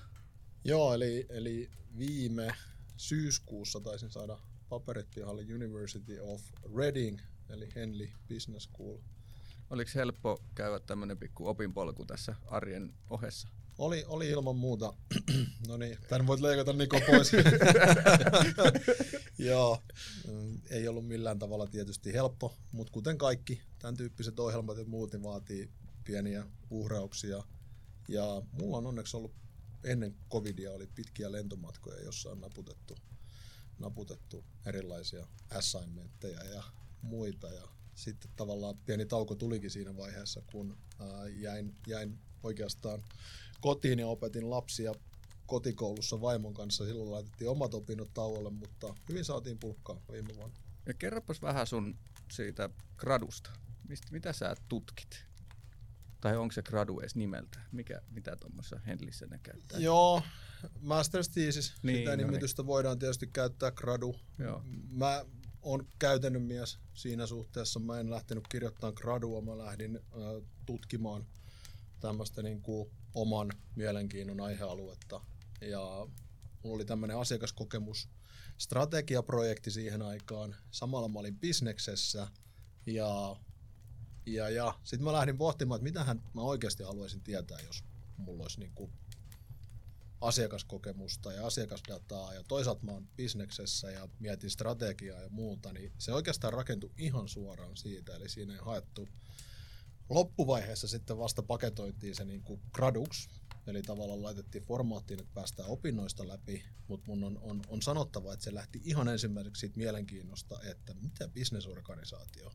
Joo, eli, eli viime syyskuussa taisin saada paperit pihalle University of Reading, eli Henley Business School. Oliko helppo käydä tämmöinen pikku opinpolku tässä arjen ohessa? Oli, oli ilman muuta. *clears throat* no niin, tän voit leikata Niko pois. *laughs* Joo, ei ollut millään tavalla tietysti helppo, mutta kuten kaikki tämän tyyppiset ohjelmat ja muut, niin vaatii pieniä uhrauksia. Ja mulla on onneksi ollut ennen covidia oli pitkiä lentomatkoja, jossa on naputettu, naputettu erilaisia assignmentteja ja muita. Ja sitten tavallaan pieni tauko tulikin siinä vaiheessa, kun ää, jäin, jäin oikeastaan kotiin ja opetin lapsia kotikoulussa vaimon kanssa. Silloin laitettiin omat opinnot tauolle, mutta hyvin saatiin pulkkaa viime vuonna. Ja kerropas vähän sun siitä gradusta. Mistä, mitä sä tutkit? Tai onko se gradu edes nimeltä? Mikä, mitä tuommoissa Henlissä ne käyttää? Joo, Master's Thesis. Niin, Sitä no nimitystä niin. voidaan tietysti käyttää gradu. Joo. Mä on käytännön mies siinä suhteessa. Mä en lähtenyt kirjoittamaan gradua, mä lähdin äh, tutkimaan tämmöistä niin kuin oman mielenkiinnon aihealuetta. Ja mulla oli tämmöinen asiakaskokemus strategiaprojekti siihen aikaan. Samalla mä olin bisneksessä ja, ja, ja sitten mä lähdin pohtimaan, että mitähän mä oikeasti haluaisin tietää, jos mulla olisi niin kuin asiakaskokemusta ja asiakasdataa ja toisaalta mä oon bisneksessä ja mietin strategiaa ja muuta, niin se oikeastaan rakentui ihan suoraan siitä, eli siinä ei haettu loppuvaiheessa sitten vasta paketointiin se niin kuin graduks, eli tavallaan laitettiin formaattiin, että päästään opinnoista läpi, mutta mun on, on, on sanottava, että se lähti ihan ensimmäiseksi siitä mielenkiinnosta, että mitä bisnesorganisaatio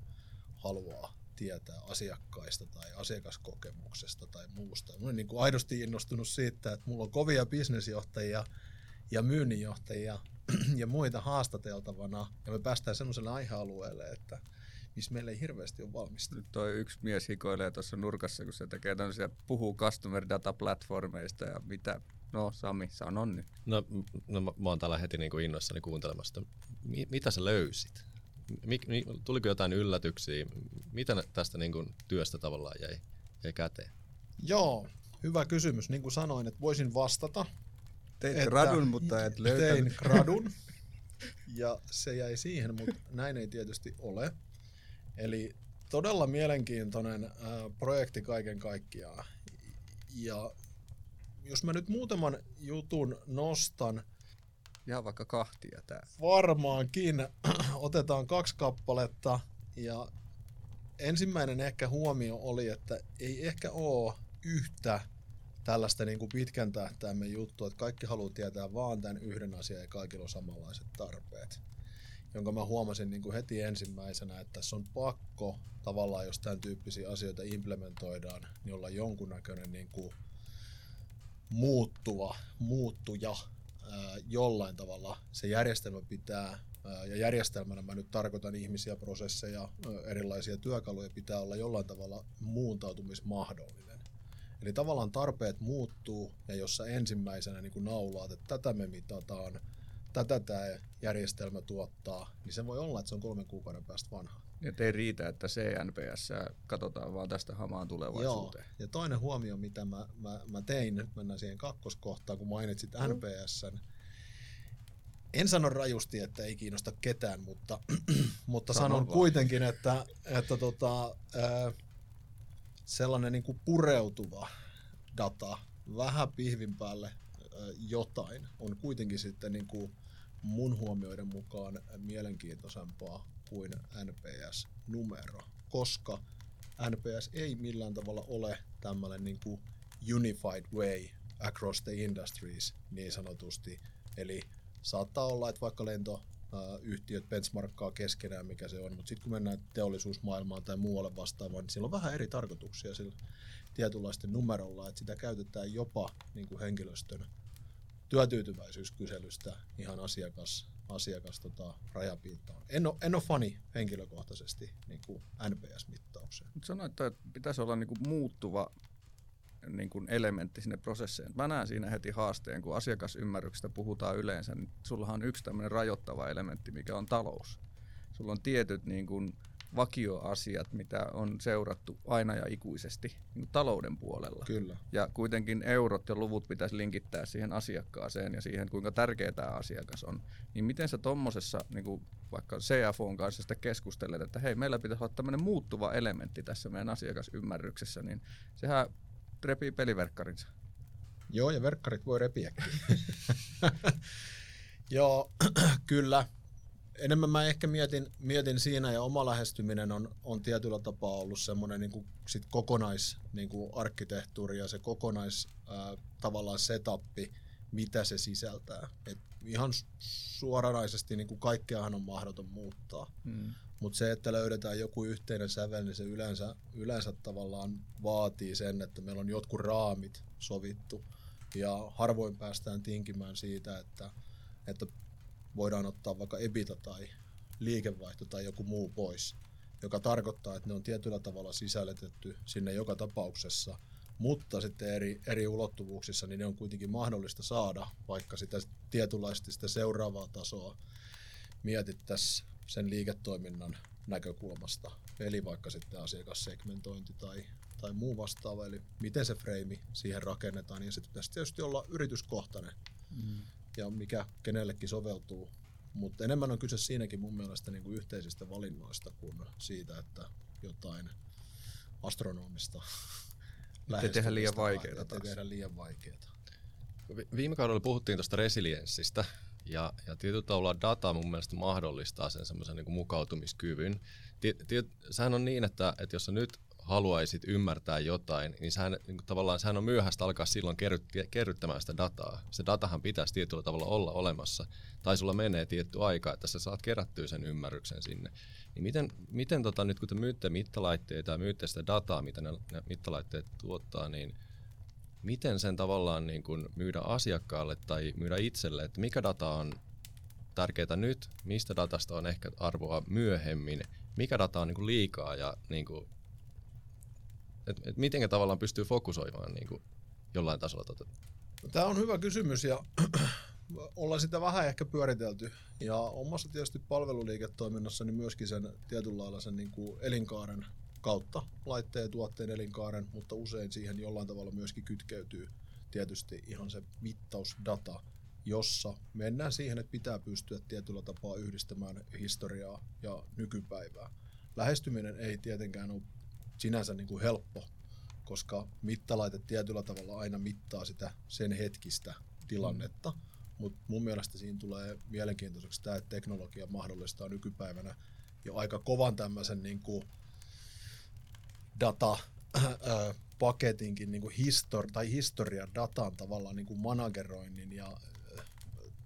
haluaa tietää asiakkaista tai asiakaskokemuksesta tai muusta. Mä olen niin kuin aidosti innostunut siitä, että mulla on kovia bisnesjohtajia ja myynninjohtajia *clears throat* ja muita haastateltavana, ja me päästään sellaiselle aihealueelle, että missä meillä ei hirveästi ole valmista. Nyt toi yksi mies hikoilee tuossa nurkassa, kun se tekee tämmöisiä, puhuu customer data platformeista ja mitä. No Sami, sanon nyt. No, no mä, mä oon täällä heti niin kuin innoissani kuuntelemasta. Mi, mitä sä löysit? Mik, mi, tuliko jotain yllätyksiä? Mitä tästä niin kuin työstä tavallaan jäi, jäi käteen? Joo, hyvä kysymys. Niin kuin sanoin, että voisin vastata. Teit gradun, mutta et löytänyt. Tein gradun ja se jäi siihen, mutta näin ei tietysti ole. Eli todella mielenkiintoinen äh, projekti kaiken kaikkiaan. Ja jos mä nyt muutaman jutun nostan, ja vaikka kahtia tää. Varmaankin. *clears throat* Otetaan kaksi kappaletta. Ja ensimmäinen ehkä huomio oli, että ei ehkä ole yhtä tällaista niin kuin pitkän tähtäimen juttua, että kaikki haluaa tietää vaan tämän yhden asian ja kaikilla on samanlaiset tarpeet. Jonka mä huomasin niin kuin heti ensimmäisenä, että tässä on pakko tavallaan, jos tämän tyyppisiä asioita implementoidaan, niin olla jonkunnäköinen niin kuin muuttuva, muuttuja jollain tavalla se järjestelmä pitää, ja järjestelmänä mä nyt tarkoitan ihmisiä, prosesseja, erilaisia työkaluja, pitää olla jollain tavalla muuntautumismahdollinen. Eli tavallaan tarpeet muuttuu, ja jos sä ensimmäisenä niin kuin naulaat, että tätä me mitataan, tätä tämä järjestelmä tuottaa, niin se voi olla, että se on kolmen kuukauden päästä vanha. Ja ei riitä, että CNPS katsotaan vaan tästä hamaan tulevaisuuteen. Joo. Ja toinen huomio, mitä mä, mä, mä tein, nyt mennään siihen kakkoskohtaan, kun mainitsit mm. NPSn. En sano rajusti, että ei kiinnosta ketään, mutta, *clears throat* mutta sanon vaan. kuitenkin, että, että tota, sellainen niin kuin pureutuva data, vähän pihvin päälle jotain, on kuitenkin sitten niin kuin mun huomioiden mukaan mielenkiintoisempaa kuin NPS-numero, koska NPS ei millään tavalla ole tämmöinen niin kuin unified way across the industries niin sanotusti. Eli saattaa olla, että vaikka lentoyhtiöt benchmarkkaa keskenään, mikä se on, mutta sitten kun mennään teollisuusmaailmaan tai muualle vastaavaan, niin sillä on vähän eri tarkoituksia sillä tietynlaisten numerolla, että sitä käytetään jopa niin kuin henkilöstön työtyytyväisyyskyselystä ihan asiakas, asiakas tota, rajapintaan. En ole, en ole fani henkilökohtaisesti niin kuin NPS-mittaukseen. Sanoit, että pitäisi olla niin kuin muuttuva niin kuin elementti sinne prosessiin. Mä näen siinä heti haasteen, kun asiakasymmärryksestä puhutaan yleensä, niin sullahan on yksi tämmöinen rajoittava elementti, mikä on talous. Sulla on tietyt niin kuin, vakioasiat, mitä on seurattu aina ja ikuisesti niin talouden puolella. Kyllä. Ja kuitenkin eurot ja luvut pitäisi linkittää siihen asiakkaaseen ja siihen, kuinka tärkeä tämä asiakas on. Niin miten sä tuommoisessa niin vaikka CFOn kanssa sitä keskustelet, että hei, meillä pitäisi olla tämmöinen muuttuva elementti tässä meidän asiakasymmärryksessä, niin sehän repii peliverkkarinsa. Joo, ja verkkarit voi repiäkin. *laughs* Joo, *clears throat* kyllä enemmän mä ehkä mietin, mietin siinä ja oma lähestyminen on, on tietyllä tapaa ollut semmoinen niin kuin sit kokonais niin kuin arkkitehtuuri ja se kokonais ää, tavallaan setappi, mitä se sisältää. Et ihan suoranaisesti niin kuin kaikkeahan on mahdoton muuttaa. Hmm. Mutta se, että löydetään joku yhteinen sävel, niin se yleensä, yleensä tavallaan vaatii sen, että meillä on jotkut raamit sovittu. Ja harvoin päästään tinkimään siitä, että, että voidaan ottaa vaikka EBITDA tai liikevaihto tai joku muu pois, joka tarkoittaa, että ne on tietyllä tavalla sisällytetty sinne joka tapauksessa, mutta sitten eri, eri ulottuvuuksissa niin ne on kuitenkin mahdollista saada, vaikka sitä tietynlaista sitä seuraavaa tasoa mietittäisiin sen liiketoiminnan näkökulmasta, eli vaikka sitten asiakassegmentointi tai, tai muu vastaava, eli miten se freimi siihen rakennetaan, niin sitten pitäisi tietysti olla yrityskohtainen mm. Ja mikä kenellekin soveltuu. Mutta enemmän on kyse siinäkin mun mielestä niin kuin yhteisistä valinnoista kuin siitä, että jotain astronomista Ettei tehdä liian vaikeaa taas. tehdä liian vaikeaa. Viime kaudella puhuttiin tuosta resilienssistä, ja, ja tietyllä tavalla data mun mielestä mahdollistaa sen semmoisen niin mukautumiskyvyn. sehän on niin, että, että jos sä nyt haluaisit ymmärtää jotain, niin sehän, niin kuin tavallaan sehän on myöhäistä alkaa silloin kerryt, kerryttämään sitä dataa. Se datahan pitäisi tietyllä tavalla olla olemassa, tai sulla menee tietty aika, että sä saat kerättyä sen ymmärryksen sinne. Niin miten, miten tota, nyt kun te myytte mittalaitteita ja myytte sitä dataa, mitä ne, ne mittalaitteet tuottaa, niin miten sen tavallaan niin kuin myydä asiakkaalle tai myydä itselle, että mikä data on tärkeää nyt, mistä datasta on ehkä arvoa myöhemmin, mikä data on niin kuin liikaa ja niin kuin, et, et miten tavallaan pystyy fokusoimaan niin kuin jollain tasolla. Tota. Tämä on hyvä kysymys ja *clears throat* ollaan sitä vähän ehkä pyöritelty. Ja omassa tietysti palveluliiketoiminnassa niin myöskin sen tietyllä lailla sen niin kuin elinkaaren kautta laitteen ja tuotteen elinkaaren, mutta usein siihen jollain tavalla myöskin kytkeytyy tietysti ihan se mittausdata, jossa mennään siihen, että pitää pystyä tietyllä tapaa yhdistämään historiaa ja nykypäivää. Lähestyminen ei tietenkään ole sinänsä niin kuin helppo, koska mittalaite tietyllä tavalla aina mittaa sitä sen hetkistä tilannetta, mm. mutta mun mielestä siinä tulee mielenkiintoiseksi tämä, että teknologia mahdollistaa nykypäivänä jo aika kovan tämmöisen niin kuin data paketinkin niin kuin histor- tai historian datan tavallaan niin kuin manageroinnin ja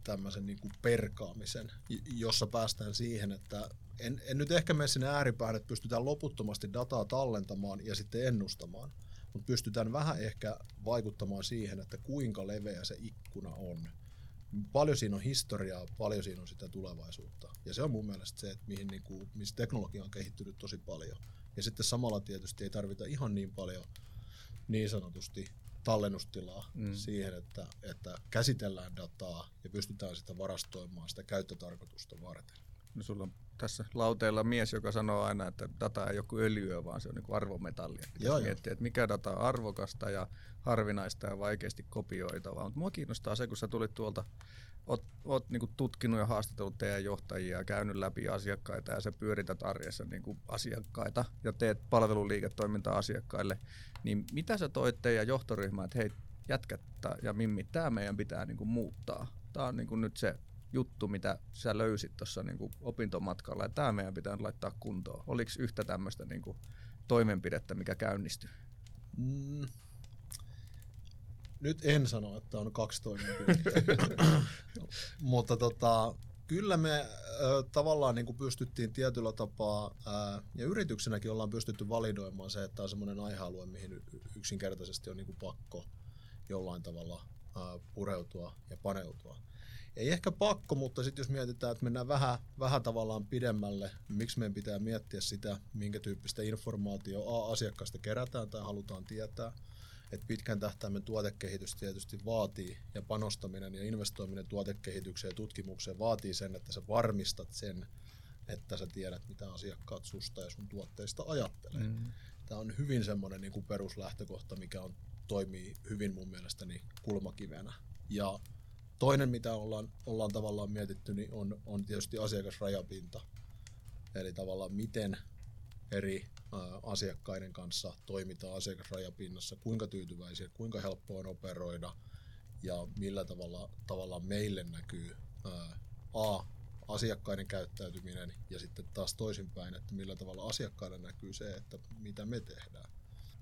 tämmöisen niin kuin perkaamisen, jossa päästään siihen, että en, en nyt ehkä mene sinne ääripäähän, että pystytään loputtomasti dataa tallentamaan ja sitten ennustamaan, mutta pystytään vähän ehkä vaikuttamaan siihen, että kuinka leveä se ikkuna on. Paljon siinä on historiaa, paljon siinä on sitä tulevaisuutta. Ja se on mun mielestä se, että mihin, niin kuin, missä teknologia on kehittynyt tosi paljon. Ja sitten samalla tietysti ei tarvita ihan niin paljon niin sanotusti tallennustilaa mm. siihen, että, että käsitellään dataa ja pystytään sitä varastoimaan sitä käyttötarkoitusta varten. No sulla on tässä lauteella mies, joka sanoo aina, että data ei ole kuin öljyä, vaan se on niin arvometallia. Pitäisi miettiä, että mikä data on arvokasta ja harvinaista ja vaikeasti kopioitavaa. Mutta mua kiinnostaa se, kun sä tulit tuolta oot, oot niin tutkinut ja haastatellut teidän johtajia ja käynyt läpi asiakkaita ja sä pyörität arjessa niin asiakkaita ja teet palveluliiketoimintaa asiakkaille, niin mitä sä toit teidän johtoryhmään, että hei jätkättä ja Mimmi, tämä meidän pitää niin muuttaa. Tämä on niin nyt se juttu, mitä sä löysit tuossa niin opintomatkalla ja tämä meidän pitää laittaa kuntoon. Oliko yhtä tämmöistä niin toimenpidettä, mikä käynnistyi? Mm, nyt en sano, että on kaksi toimenpidettä. *laughs* Mutta tota, kyllä me äh, tavallaan niin kuin pystyttiin tietyllä tapaa, äh, ja yrityksenäkin ollaan pystytty validoimaan se, että on semmoinen aihealue, mihin yksinkertaisesti on niin kuin pakko jollain tavalla äh, pureutua ja paneutua. Ei ehkä pakko, mutta sitten jos mietitään, että mennään vähän, vähän tavallaan pidemmälle, niin miksi meidän pitää miettiä sitä, minkä tyyppistä informaatiota asiakkaasta kerätään tai halutaan tietää – että pitkän tähtäimen tuotekehitys tietysti vaatii ja panostaminen ja investoiminen tuotekehitykseen ja tutkimukseen vaatii sen, että sä varmistat sen, että sä tiedät, mitä asiakkaat susta ja sun tuotteista ajattelee. Mm. Tämä on hyvin semmoinen niin kuin peruslähtökohta, mikä on, toimii hyvin mun mielestäni kulmakivenä. Ja toinen, mitä ollaan, ollaan tavallaan mietitty, niin on, on tietysti asiakasrajapinta. Eli tavallaan miten eri asiakkaiden kanssa toimitaan asiakasrajapinnassa, kuinka tyytyväisiä, kuinka helppoa on operoida ja millä tavalla, tavalla meille näkyy ää, A, asiakkaiden käyttäytyminen ja sitten taas toisinpäin, että millä tavalla asiakkaille näkyy se, että mitä me tehdään.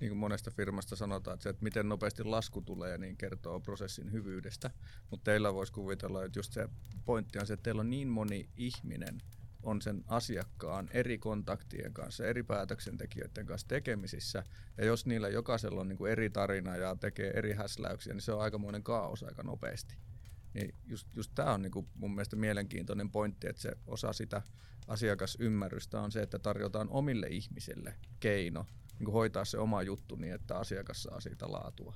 Niin kuin monesta firmasta sanotaan, että, se, että miten nopeasti lasku tulee, niin kertoo prosessin hyvyydestä. Mutta teillä voisi kuvitella, että just se pointti on se, että teillä on niin moni ihminen, on sen asiakkaan eri kontaktien kanssa, eri päätöksentekijöiden kanssa tekemisissä. Ja jos niillä jokaisella on niin kuin eri tarina ja tekee eri häsläyksiä, niin se on aikamoinen kaos aika nopeasti. Niin just, just tämä on niin kuin mun mielestä mielenkiintoinen pointti, että se osa sitä asiakasymmärrystä on se, että tarjotaan omille ihmisille keino niin kuin hoitaa se oma juttu niin, että asiakas saa siitä laatua.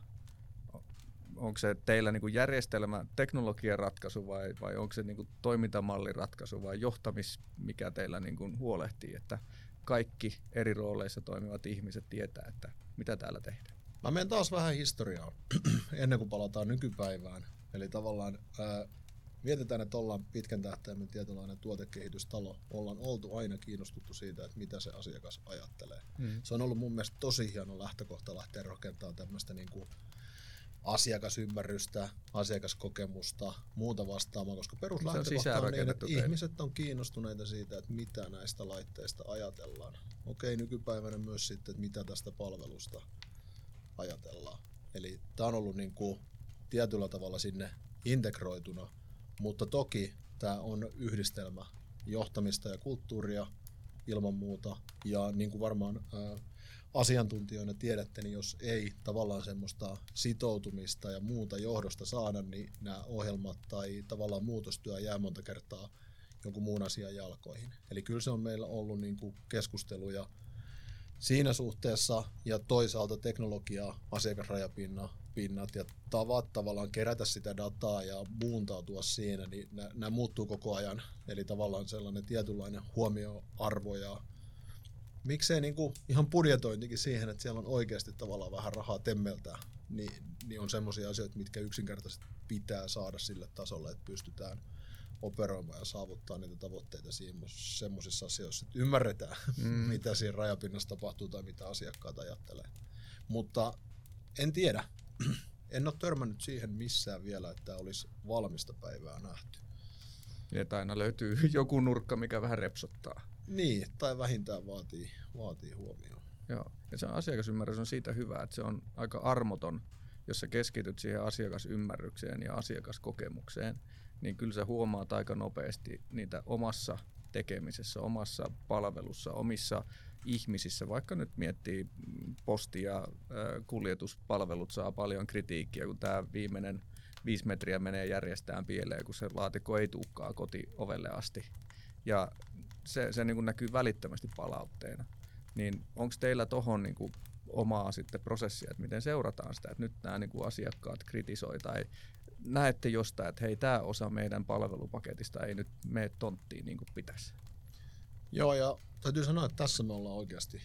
Onko se teillä niin kuin järjestelmä, teknologian ratkaisu vai, vai onko se niin kuin toimintamallin ratkaisu vai johtamis, mikä teillä niin kuin huolehtii, että kaikki eri rooleissa toimivat ihmiset tietää, että mitä täällä tehdään? Mä menen taas vähän historiaa *clears throat* ennen kuin palataan nykypäivään. Eli tavallaan ää, mietitään, että ollaan pitkän tähtäimen tietynlainen tuotekehitystalo. Ollaan oltu aina kiinnostuttu siitä, että mitä se asiakas ajattelee. Mm. Se on ollut mun mielestä tosi hieno lähtökohta lähteä rakentamaan tämmöistä niin kuin asiakasymmärrystä, asiakaskokemusta, muuta vastaavaa, koska peruslähtökohta on, on niin, että teille. ihmiset on kiinnostuneita siitä, että mitä näistä laitteista ajatellaan. Okei, nykypäivänä myös sitten, että mitä tästä palvelusta ajatellaan. Eli tämä on ollut niin kuin tietyllä tavalla sinne integroituna, mutta toki tämä on yhdistelmä johtamista ja kulttuuria ilman muuta. Ja niin kuin varmaan asiantuntijoina tiedätte, niin jos ei tavallaan semmoista sitoutumista ja muuta johdosta saada, niin nämä ohjelmat tai tavallaan muutostyö jää monta kertaa jonkun muun asian jalkoihin. Eli kyllä se on meillä ollut niin kuin keskusteluja siinä suhteessa ja toisaalta teknologia, asiakasrajapinnat ja tavat tavallaan kerätä sitä dataa ja muuntautua siinä, niin nämä muuttuu koko ajan. Eli tavallaan sellainen tietynlainen huomioarvo ja miksei niin kuin ihan budjetointikin siihen, että siellä on oikeasti tavallaan vähän rahaa temmeltää, niin, niin on semmoisia asioita, mitkä yksinkertaisesti pitää saada sille tasolle, että pystytään operoimaan ja saavuttaa niitä tavoitteita semmoisissa asioissa, että ymmärretään, mm. *laughs* mitä siinä rajapinnassa tapahtuu tai mitä asiakkaat ajattelee. Mutta en tiedä. *clears throat* En ole törmännyt siihen missään vielä, että olisi valmista päivää nähty. Että aina löytyy *laughs* joku nurkka, mikä vähän repsottaa. Niin, tai vähintään vaatii, vaatii huomioon. Joo, ja se asiakasymmärrys on siitä hyvä, että se on aika armoton, jos sä keskityt siihen asiakasymmärrykseen ja asiakaskokemukseen, niin kyllä sä huomaat aika nopeasti niitä omassa tekemisessä, omassa palvelussa, omissa ihmisissä, vaikka nyt miettii posti- ja kuljetuspalvelut saa paljon kritiikkiä, kun tämä viimeinen viisi metriä menee järjestään pieleen, kun se laatikko ei tuukkaa kotiovelle asti. Ja se, se niin kuin näkyy välittömästi palautteena. Niin onko teillä tuohon niin omaa sitten prosessia, että miten seurataan sitä, että nyt nämä niin kuin asiakkaat kritisoi tai näette jostain, että hei, tämä osa meidän palvelupaketista ei nyt mene tonttiin niin kuin pitäisi? Joo, ja täytyy sanoa, että tässä me ollaan oikeasti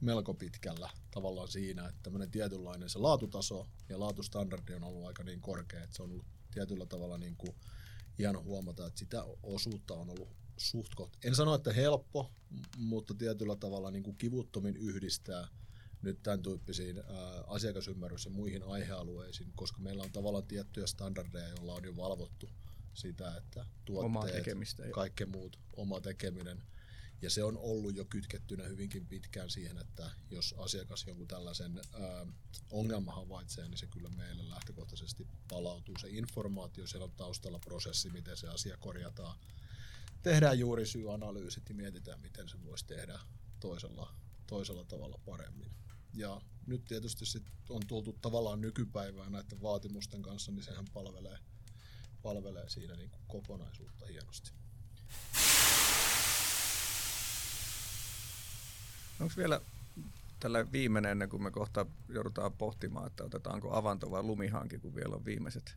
melko pitkällä tavallaan siinä, että tämmöinen tietynlainen se laatutaso ja laatustandardi on ollut aika niin korkea, että se on ollut tietyllä tavalla niin kuin hieno huomata, että sitä osuutta on ollut suht En sano, että helppo, mutta tietyllä tavalla niin kuin kivuttomin yhdistää nyt tämän tyyppisiin ää, asiakasymmärrys ja muihin aihealueisiin, koska meillä on tavallaan tiettyjä standardeja, joilla on jo valvottu sitä, että tuotteet, kaikki muut, oma tekeminen. Ja se on ollut jo kytkettynä hyvinkin pitkään siihen, että jos asiakas jonkun tällaisen ää, ongelman havaitsee, niin se kyllä meille lähtökohtaisesti palautuu. Se informaatio, siellä on taustalla prosessi, miten se asia korjataan. Tehdään juuri syyanalyysit ja mietitään, miten se voisi tehdä toisella, toisella tavalla paremmin. Ja nyt tietysti sit on tultu tavallaan nykypäivään näiden vaatimusten kanssa, niin sehän palvelee, palvelee siinä niin kuin kokonaisuutta hienosti. Onko vielä tällä viimeinen, ennen kuin me kohta joudutaan pohtimaan, että otetaanko avanto vai lumihanki, kun vielä on viimeiset,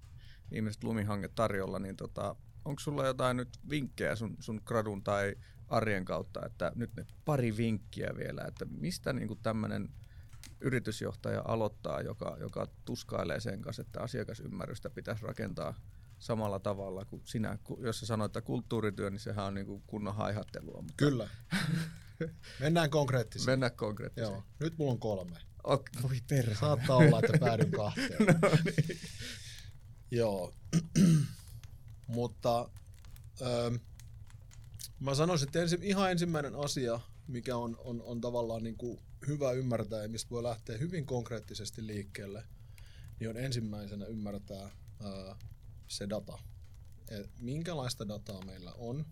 viimeiset lumihanget tarjolla, niin tota, onko sulla jotain nyt vinkkejä sun, sun gradun tai arjen kautta, että nyt ne pari vinkkiä vielä, että mistä niin tämmöinen yritysjohtaja aloittaa, joka, joka tuskailee sen kanssa, että asiakasymmärrystä pitäisi rakentaa samalla tavalla kuin sinä. Jos sä sanoit, että kulttuurityö, niin sehän on niin kuin kunnon haihattelua. Mutta... Kyllä. Mennään konkreettisesti. Mennään konkreettisesti. Joo. Nyt mulla on kolme. Ok, voi perhana. Saattaa olla, että päädyn kahteen. *laughs* no niin. Joo. Mutta ähm, mä sanoisin, että ensi, ihan ensimmäinen asia, mikä on, on, on tavallaan niin kuin hyvä ymmärtää ja mistä voi lähteä hyvin konkreettisesti liikkeelle, niin on ensimmäisenä ymmärtää ää, se data. Et minkälaista dataa meillä on,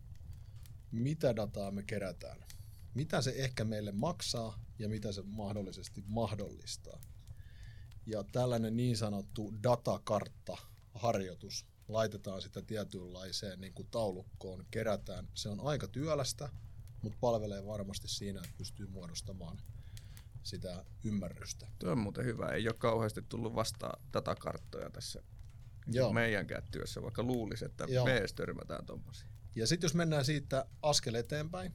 mitä dataa me kerätään, mitä se ehkä meille maksaa ja mitä se mahdollisesti mahdollistaa. Ja tällainen niin sanottu datakartta harjoitus laitetaan sitä tietynlaiseen niin kuin taulukkoon, kerätään. Se on aika työlästä, mutta palvelee varmasti siinä, että pystyy muodostamaan sitä ymmärrystä. Tuo on muuten hyvä. Ei ole kauheasti tullut vastaan datakarttoja tässä Joo. meidänkään työssä, vaikka luulisi, että Joo. me edes törmätään tuommoisiin. Ja sitten jos mennään siitä askel eteenpäin,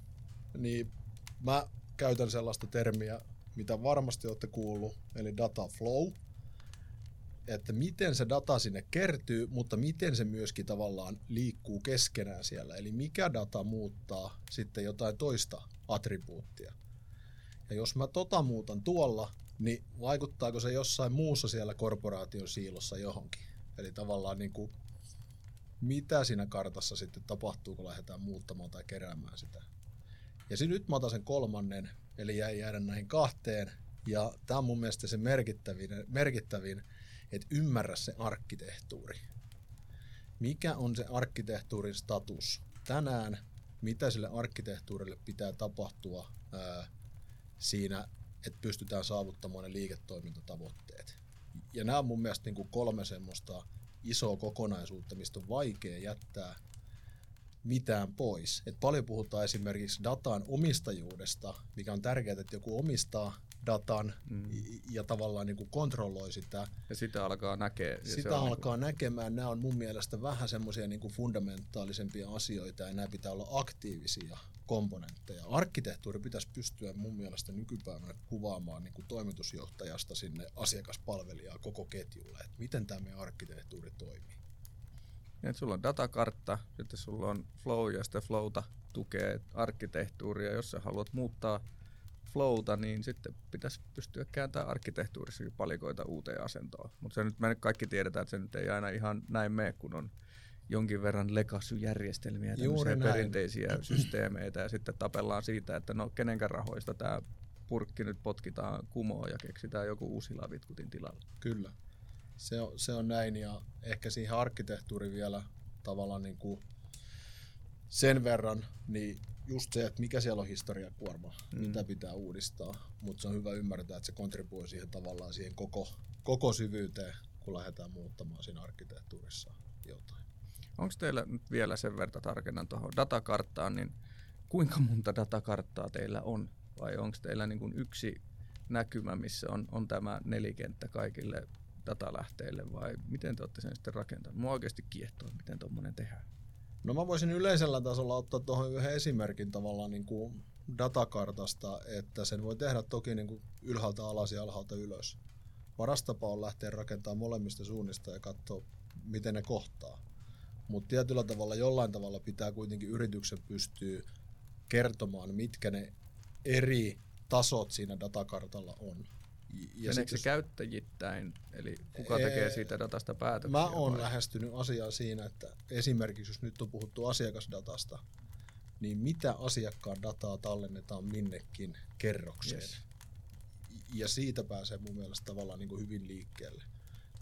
niin mä käytän sellaista termiä, mitä varmasti olette kuullut, eli data flow. Että miten se data sinne kertyy, mutta miten se myöskin tavallaan liikkuu keskenään siellä. Eli mikä data muuttaa sitten jotain toista attribuuttia. Ja jos mä tota muutan tuolla, niin vaikuttaako se jossain muussa siellä korporaation siilossa johonkin? Eli tavallaan niin kuin mitä siinä kartassa sitten tapahtuu, kun lähdetään muuttamaan tai keräämään sitä. Ja sitten nyt mä otan sen kolmannen, eli jäi jäädä näihin kahteen. Ja tämä on mun mielestä se merkittävin, merkittävin, että ymmärrä se arkkitehtuuri. Mikä on se arkkitehtuurin status tänään? Mitä sille arkkitehtuurille pitää tapahtua ää, siinä, että pystytään saavuttamaan ne liiketoimintatavoitteet? Ja nämä on mun mielestä niin kuin kolme semmoista isoa kokonaisuutta, mistä on vaikea jättää mitään pois. Et paljon puhutaan esimerkiksi datan omistajuudesta, mikä on tärkeää, että joku omistaa datan mm. ja tavallaan niin kuin kontrolloi sitä. Ja sitä alkaa näkee. Sitä on alkaa näkemään. Nämä on mun mielestä vähän semmoisia niin fundamentaalisempia asioita ja nämä pitää olla aktiivisia komponentteja. Arkkitehtuuri pitäisi pystyä mun mielestä nykypäivänä kuvaamaan niin kuin toimitusjohtajasta sinne asiakaspalvelijaa koko ketjulle, että miten tämä meidän arkkitehtuuri toimii. Niin, että sulla on datakartta, sitten sulla on flow ja sitten flowta tukee arkkitehtuuria. Jos sä haluat muuttaa flowta, niin sitten pitäisi pystyä kääntämään arkkitehtuurissakin palikoita uuteen asentoon. Mutta se nyt me kaikki tiedetään, että se nyt ei aina ihan näin mene, kun on jonkin verran legacy-järjestelmiä, Juuri tämmöisiä perinteisiä systeemeitä ja sitten tapellaan siitä, että no kenenkä rahoista tämä purkki nyt potkitaan kumoon ja keksitään joku uusi lavitkutin tilalle. Kyllä, se on, se on näin ja ehkä siihen arkkitehtuuri vielä tavallaan niin kuin sen verran, niin just se, että mikä siellä on historiakuorma, mm. mitä pitää uudistaa, mutta se on hyvä ymmärtää, että se kontribuoi siihen tavallaan siihen koko, koko syvyyteen, kun lähdetään muuttamaan siinä arkkitehtuurissa jotain. Onko teillä nyt vielä sen verran tarkennan tuohon datakarttaan, niin kuinka monta datakarttaa teillä on? Vai onko teillä niin yksi näkymä, missä on, on tämä nelikenttä kaikille datalähteille vai miten te olette sen sitten rakentaneet? Mua oikeasti kiehtoo, miten tuommoinen tehdään. No mä voisin yleisellä tasolla ottaa tuohon yhden esimerkin tavallaan niin kuin datakartasta, että sen voi tehdä toki niin kuin ylhäältä alas ja alhaalta ylös. Paras tapa on lähteä rakentamaan molemmista suunnista ja katsoa, miten ne kohtaa. Mutta tietyllä tavalla, jollain tavalla pitää kuitenkin yrityksen pystyä kertomaan, mitkä ne eri tasot siinä datakartalla on. Ja Meneekö se jos- käyttäjittäin, eli kuka tekee siitä datasta päätöksiä? Mä oon vai? lähestynyt asiaa siinä, että esimerkiksi jos nyt on puhuttu asiakasdatasta, niin mitä asiakkaan dataa tallennetaan minnekin kerrokseen. Yes. Ja siitä pääsee mun mielestä tavallaan niin kuin hyvin liikkeelle.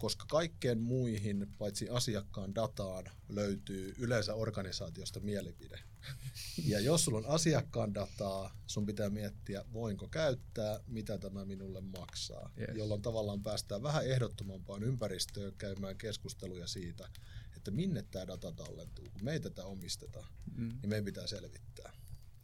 Koska kaikkeen muihin, paitsi asiakkaan dataan, löytyy yleensä organisaatiosta mielipide. *laughs* Ja jos sulla on asiakkaan dataa, sun pitää miettiä, voinko käyttää, mitä tämä minulle maksaa. Yes. Jolloin tavallaan päästään vähän ehdottomampaan ympäristöön käymään keskusteluja siitä, että minne tämä data tallentuu. Kun me ei tätä omisteta, Mm. niin meidän pitää selvittää.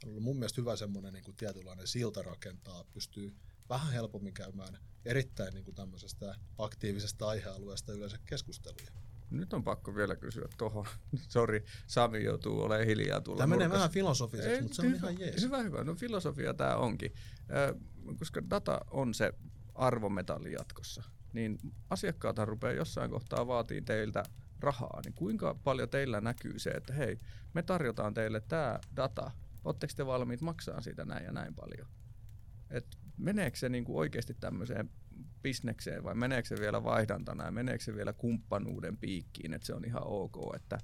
On ollut mun mielestä hyvä semmoinen niin kuin tietynlainen silta rakentaa, pystyy vähän helpommin käymään erittäin niin kuin tämmöisestä aktiivisesta aihealueesta yleensä keskusteluja. Nyt on pakko vielä kysyä tuohon. *laughs* Sori, Sami joutuu olemaan hiljaa tuolla Tämä menee vähän filosofiseksi, Ei, mutta se on hyvä, ihan jees. Hyvä, hyvä. No filosofia tämä onkin. Ö, koska data on se arvometalli jatkossa, niin asiakkaathan rupeaa jossain kohtaa vaatii teiltä rahaa, niin kuinka paljon teillä näkyy se, että hei, me tarjotaan teille tämä data, oletteko te valmiit maksaa siitä näin ja näin paljon? Et meneekö se niinku oikeasti tämmöiseen bisnekseen vai meneekö se vielä vaihdantana ja meneekö se vielä kumppanuuden piikkiin, että se on ihan ok, että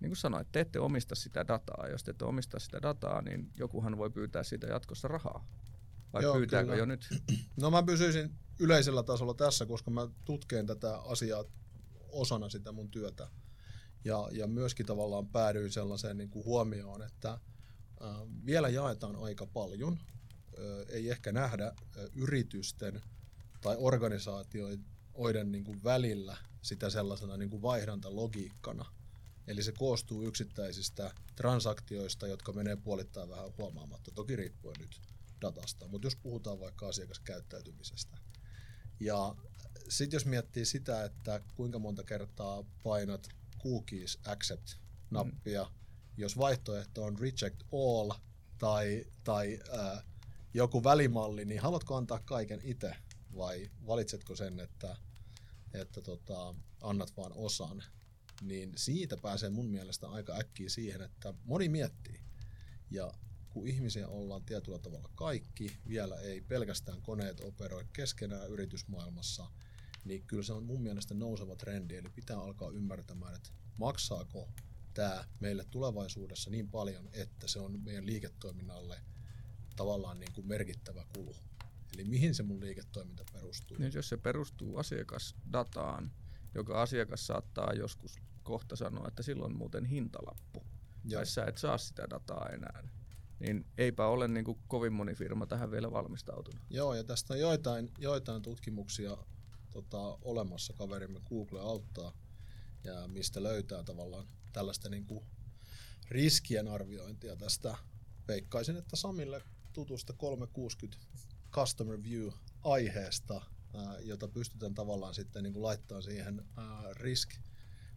niin kuin sanoit, te ette omista sitä dataa. Jos te ette omista sitä dataa, niin jokuhan voi pyytää siitä jatkossa rahaa. Vai Joo, pyytääkö kyllä. jo nyt? No mä pysyisin yleisellä tasolla tässä, koska mä tutkeen tätä asiaa osana sitä mun työtä. Ja, ja myöskin tavallaan päädyin sellaiseen niin kuin huomioon, että äh, vielä jaetaan aika paljon. Ei ehkä nähdä äh, yritysten tai organisaatioiden niin kuin välillä sitä sellaisena niin kuin vaihdantalogiikkana. Eli se koostuu yksittäisistä transaktioista, jotka menee puolittain vähän huomaamatta, toki riippuen nyt datasta, mutta jos puhutaan vaikka asiakaskäyttäytymisestä. Ja sitten jos miettii sitä, että kuinka monta kertaa painat cookies accept-nappia, mm. jos vaihtoehto on reject all tai, tai äh, joku välimalli, niin haluatko antaa kaiken itse vai valitsetko sen, että, että tota, annat vaan osan? Niin siitä pääsee mun mielestä aika äkkiä siihen, että moni miettii. Ja kun ihmisiä ollaan tietyllä tavalla kaikki, vielä ei pelkästään koneet operoi keskenään yritysmaailmassa, niin kyllä se on mun mielestä nouseva trendi, eli pitää alkaa ymmärtämään, että maksaako tämä meille tulevaisuudessa niin paljon, että se on meidän liiketoiminnalle tavallaan niin kuin merkittävä kulu. Eli mihin se mun liiketoiminta perustuu? Nyt jos se perustuu asiakasdataan, joka asiakas saattaa joskus kohta sanoa, että silloin muuten hintalappu, Joo. tai sä et saa sitä dataa enää, niin eipä ole niin kuin kovin moni firma tähän vielä valmistautunut. Joo, ja tästä on joitain, joitain tutkimuksia tota, olemassa, kaverimme Google auttaa, ja mistä löytää tavallaan tällaista niin kuin riskien arviointia tästä. Veikkaisin, että Samille tutusta 360 Customer View-aiheesta, jota pystytään tavallaan sitten niin kuin laittaa siihen risk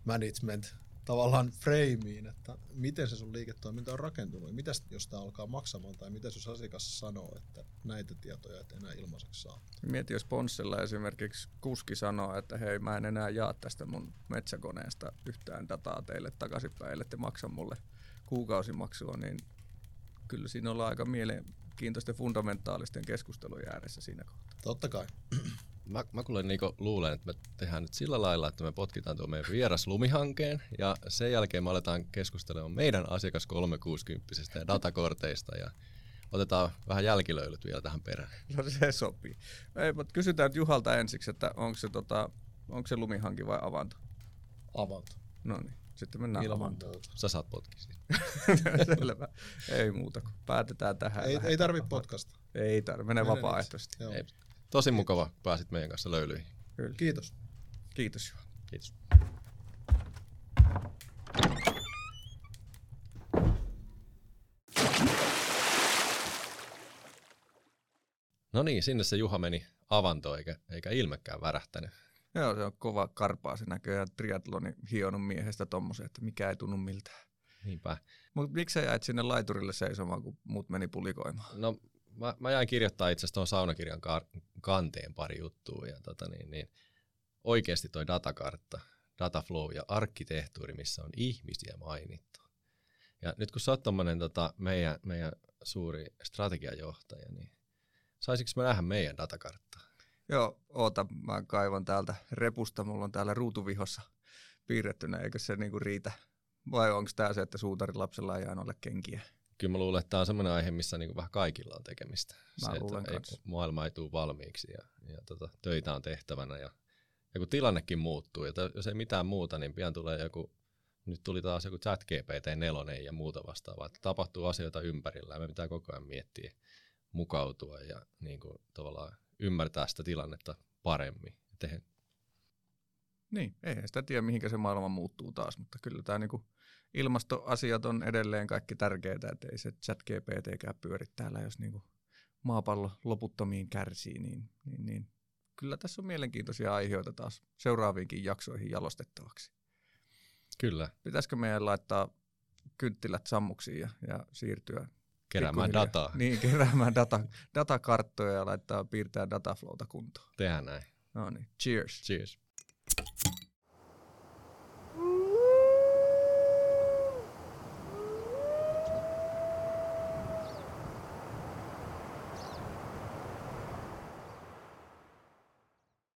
management tavallaan frameen, että miten se sun liiketoiminta on rakentunut mitä jos tämä alkaa maksamaan tai mitä jos asiakas sanoo, että näitä tietoja et enää ilmaiseksi saa. Mieti, jos Ponssella esimerkiksi kuski sanoo, että hei mä en enää jaa tästä mun metsäkoneesta yhtään dataa teille takaisinpäin, että maksa mulle kuukausimaksua, niin kyllä siinä ollaan aika mielenkiintoisten fundamentaalisten keskustelujen ääressä siinä kohtaa. Totta kai mä, mä kuulen niinku luulen, että me tehdään nyt sillä lailla, että me potkitaan tuo meidän vieras lumihankkeen ja sen jälkeen me aletaan keskustelemaan meidän asiakas 360 ja datakorteista ja otetaan vähän jälkilöilyt vielä tähän perään. No se sopii. Ei, mutta kysytään nyt Juhalta ensiksi, että onko se, tota, onko se lumihanki vai avanto? Avanto. No niin, sitten mennään Ilman avantoon. Muuta. Sä saat potkisi. *laughs* Selvä. Ei muuta kuin päätetään tähän. Ei, ei tarvitse potkasta. Ei tarvitse, mene vapaaehtoisesti. Ei. Tosi mukava, pääsit meidän kanssa löylyihin. Kyllä. Kiitos. Kiitos Juha. Kiitos. No niin, sinne se Juha meni avantoon eikä, eikä ilmekään värähtänyt. Joo, se on kova karpaa se näköjään triatloni hionut miehestä tommosen, että mikä ei tunnu miltään. Niinpä. Mutta miksi sä jäit sinne laiturille seisomaan, kun muut meni pulikoimaan? No mä, mä jäin kirjoittaa itse asiassa tuon saunakirjan kanteen pari juttua. Ja tota niin, niin, oikeasti toi datakartta, dataflow ja arkkitehtuuri, missä on ihmisiä mainittu. Ja nyt kun sä oot tommonen, tota, meidän, meidän suuri strategiajohtaja, niin saisiko mä nähdä meidän datakarttaa? Joo, oota, mä kaivan täältä repusta, mulla on täällä ruutuvihossa piirrettynä, eikö se niinku riitä? Vai onko tämä se, että suutarin lapsella ei aina ole kenkiä? kyllä mä luulen, että tämä on sellainen aihe, missä niin vähän kaikilla on tekemistä. Mä se, että ei, maailma ei tule valmiiksi ja, ja tota, töitä on tehtävänä ja, ja kun tilannekin muuttuu, ja jos ei mitään muuta, niin pian tulee joku, nyt tuli taas joku chat GPT 4 ja muuta vastaavaa, että tapahtuu asioita ympärillä ja me pitää koko ajan miettiä, mukautua ja niin kuin, tavallaan ymmärtää sitä tilannetta paremmin. Tehän... Niin, eihän sitä tiedä, mihinkä se maailma muuttuu taas, mutta kyllä tämä niinku, ilmastoasiat on edelleen kaikki tärkeitä, että ei se chat GPTkään pyöri täällä, jos niinku maapallo loputtomiin kärsii, niin, niin, niin kyllä tässä on mielenkiintoisia aiheita taas seuraaviinkin jaksoihin jalostettavaksi. Kyllä. Pitäisikö meidän laittaa kynttilät sammuksiin ja, ja siirtyä keräämään dataa. *laughs* Niin, keräämään data, datakarttoja ja laittaa piirtää dataflowta kuntoon. Tehdään näin. No niin, cheers. Cheers.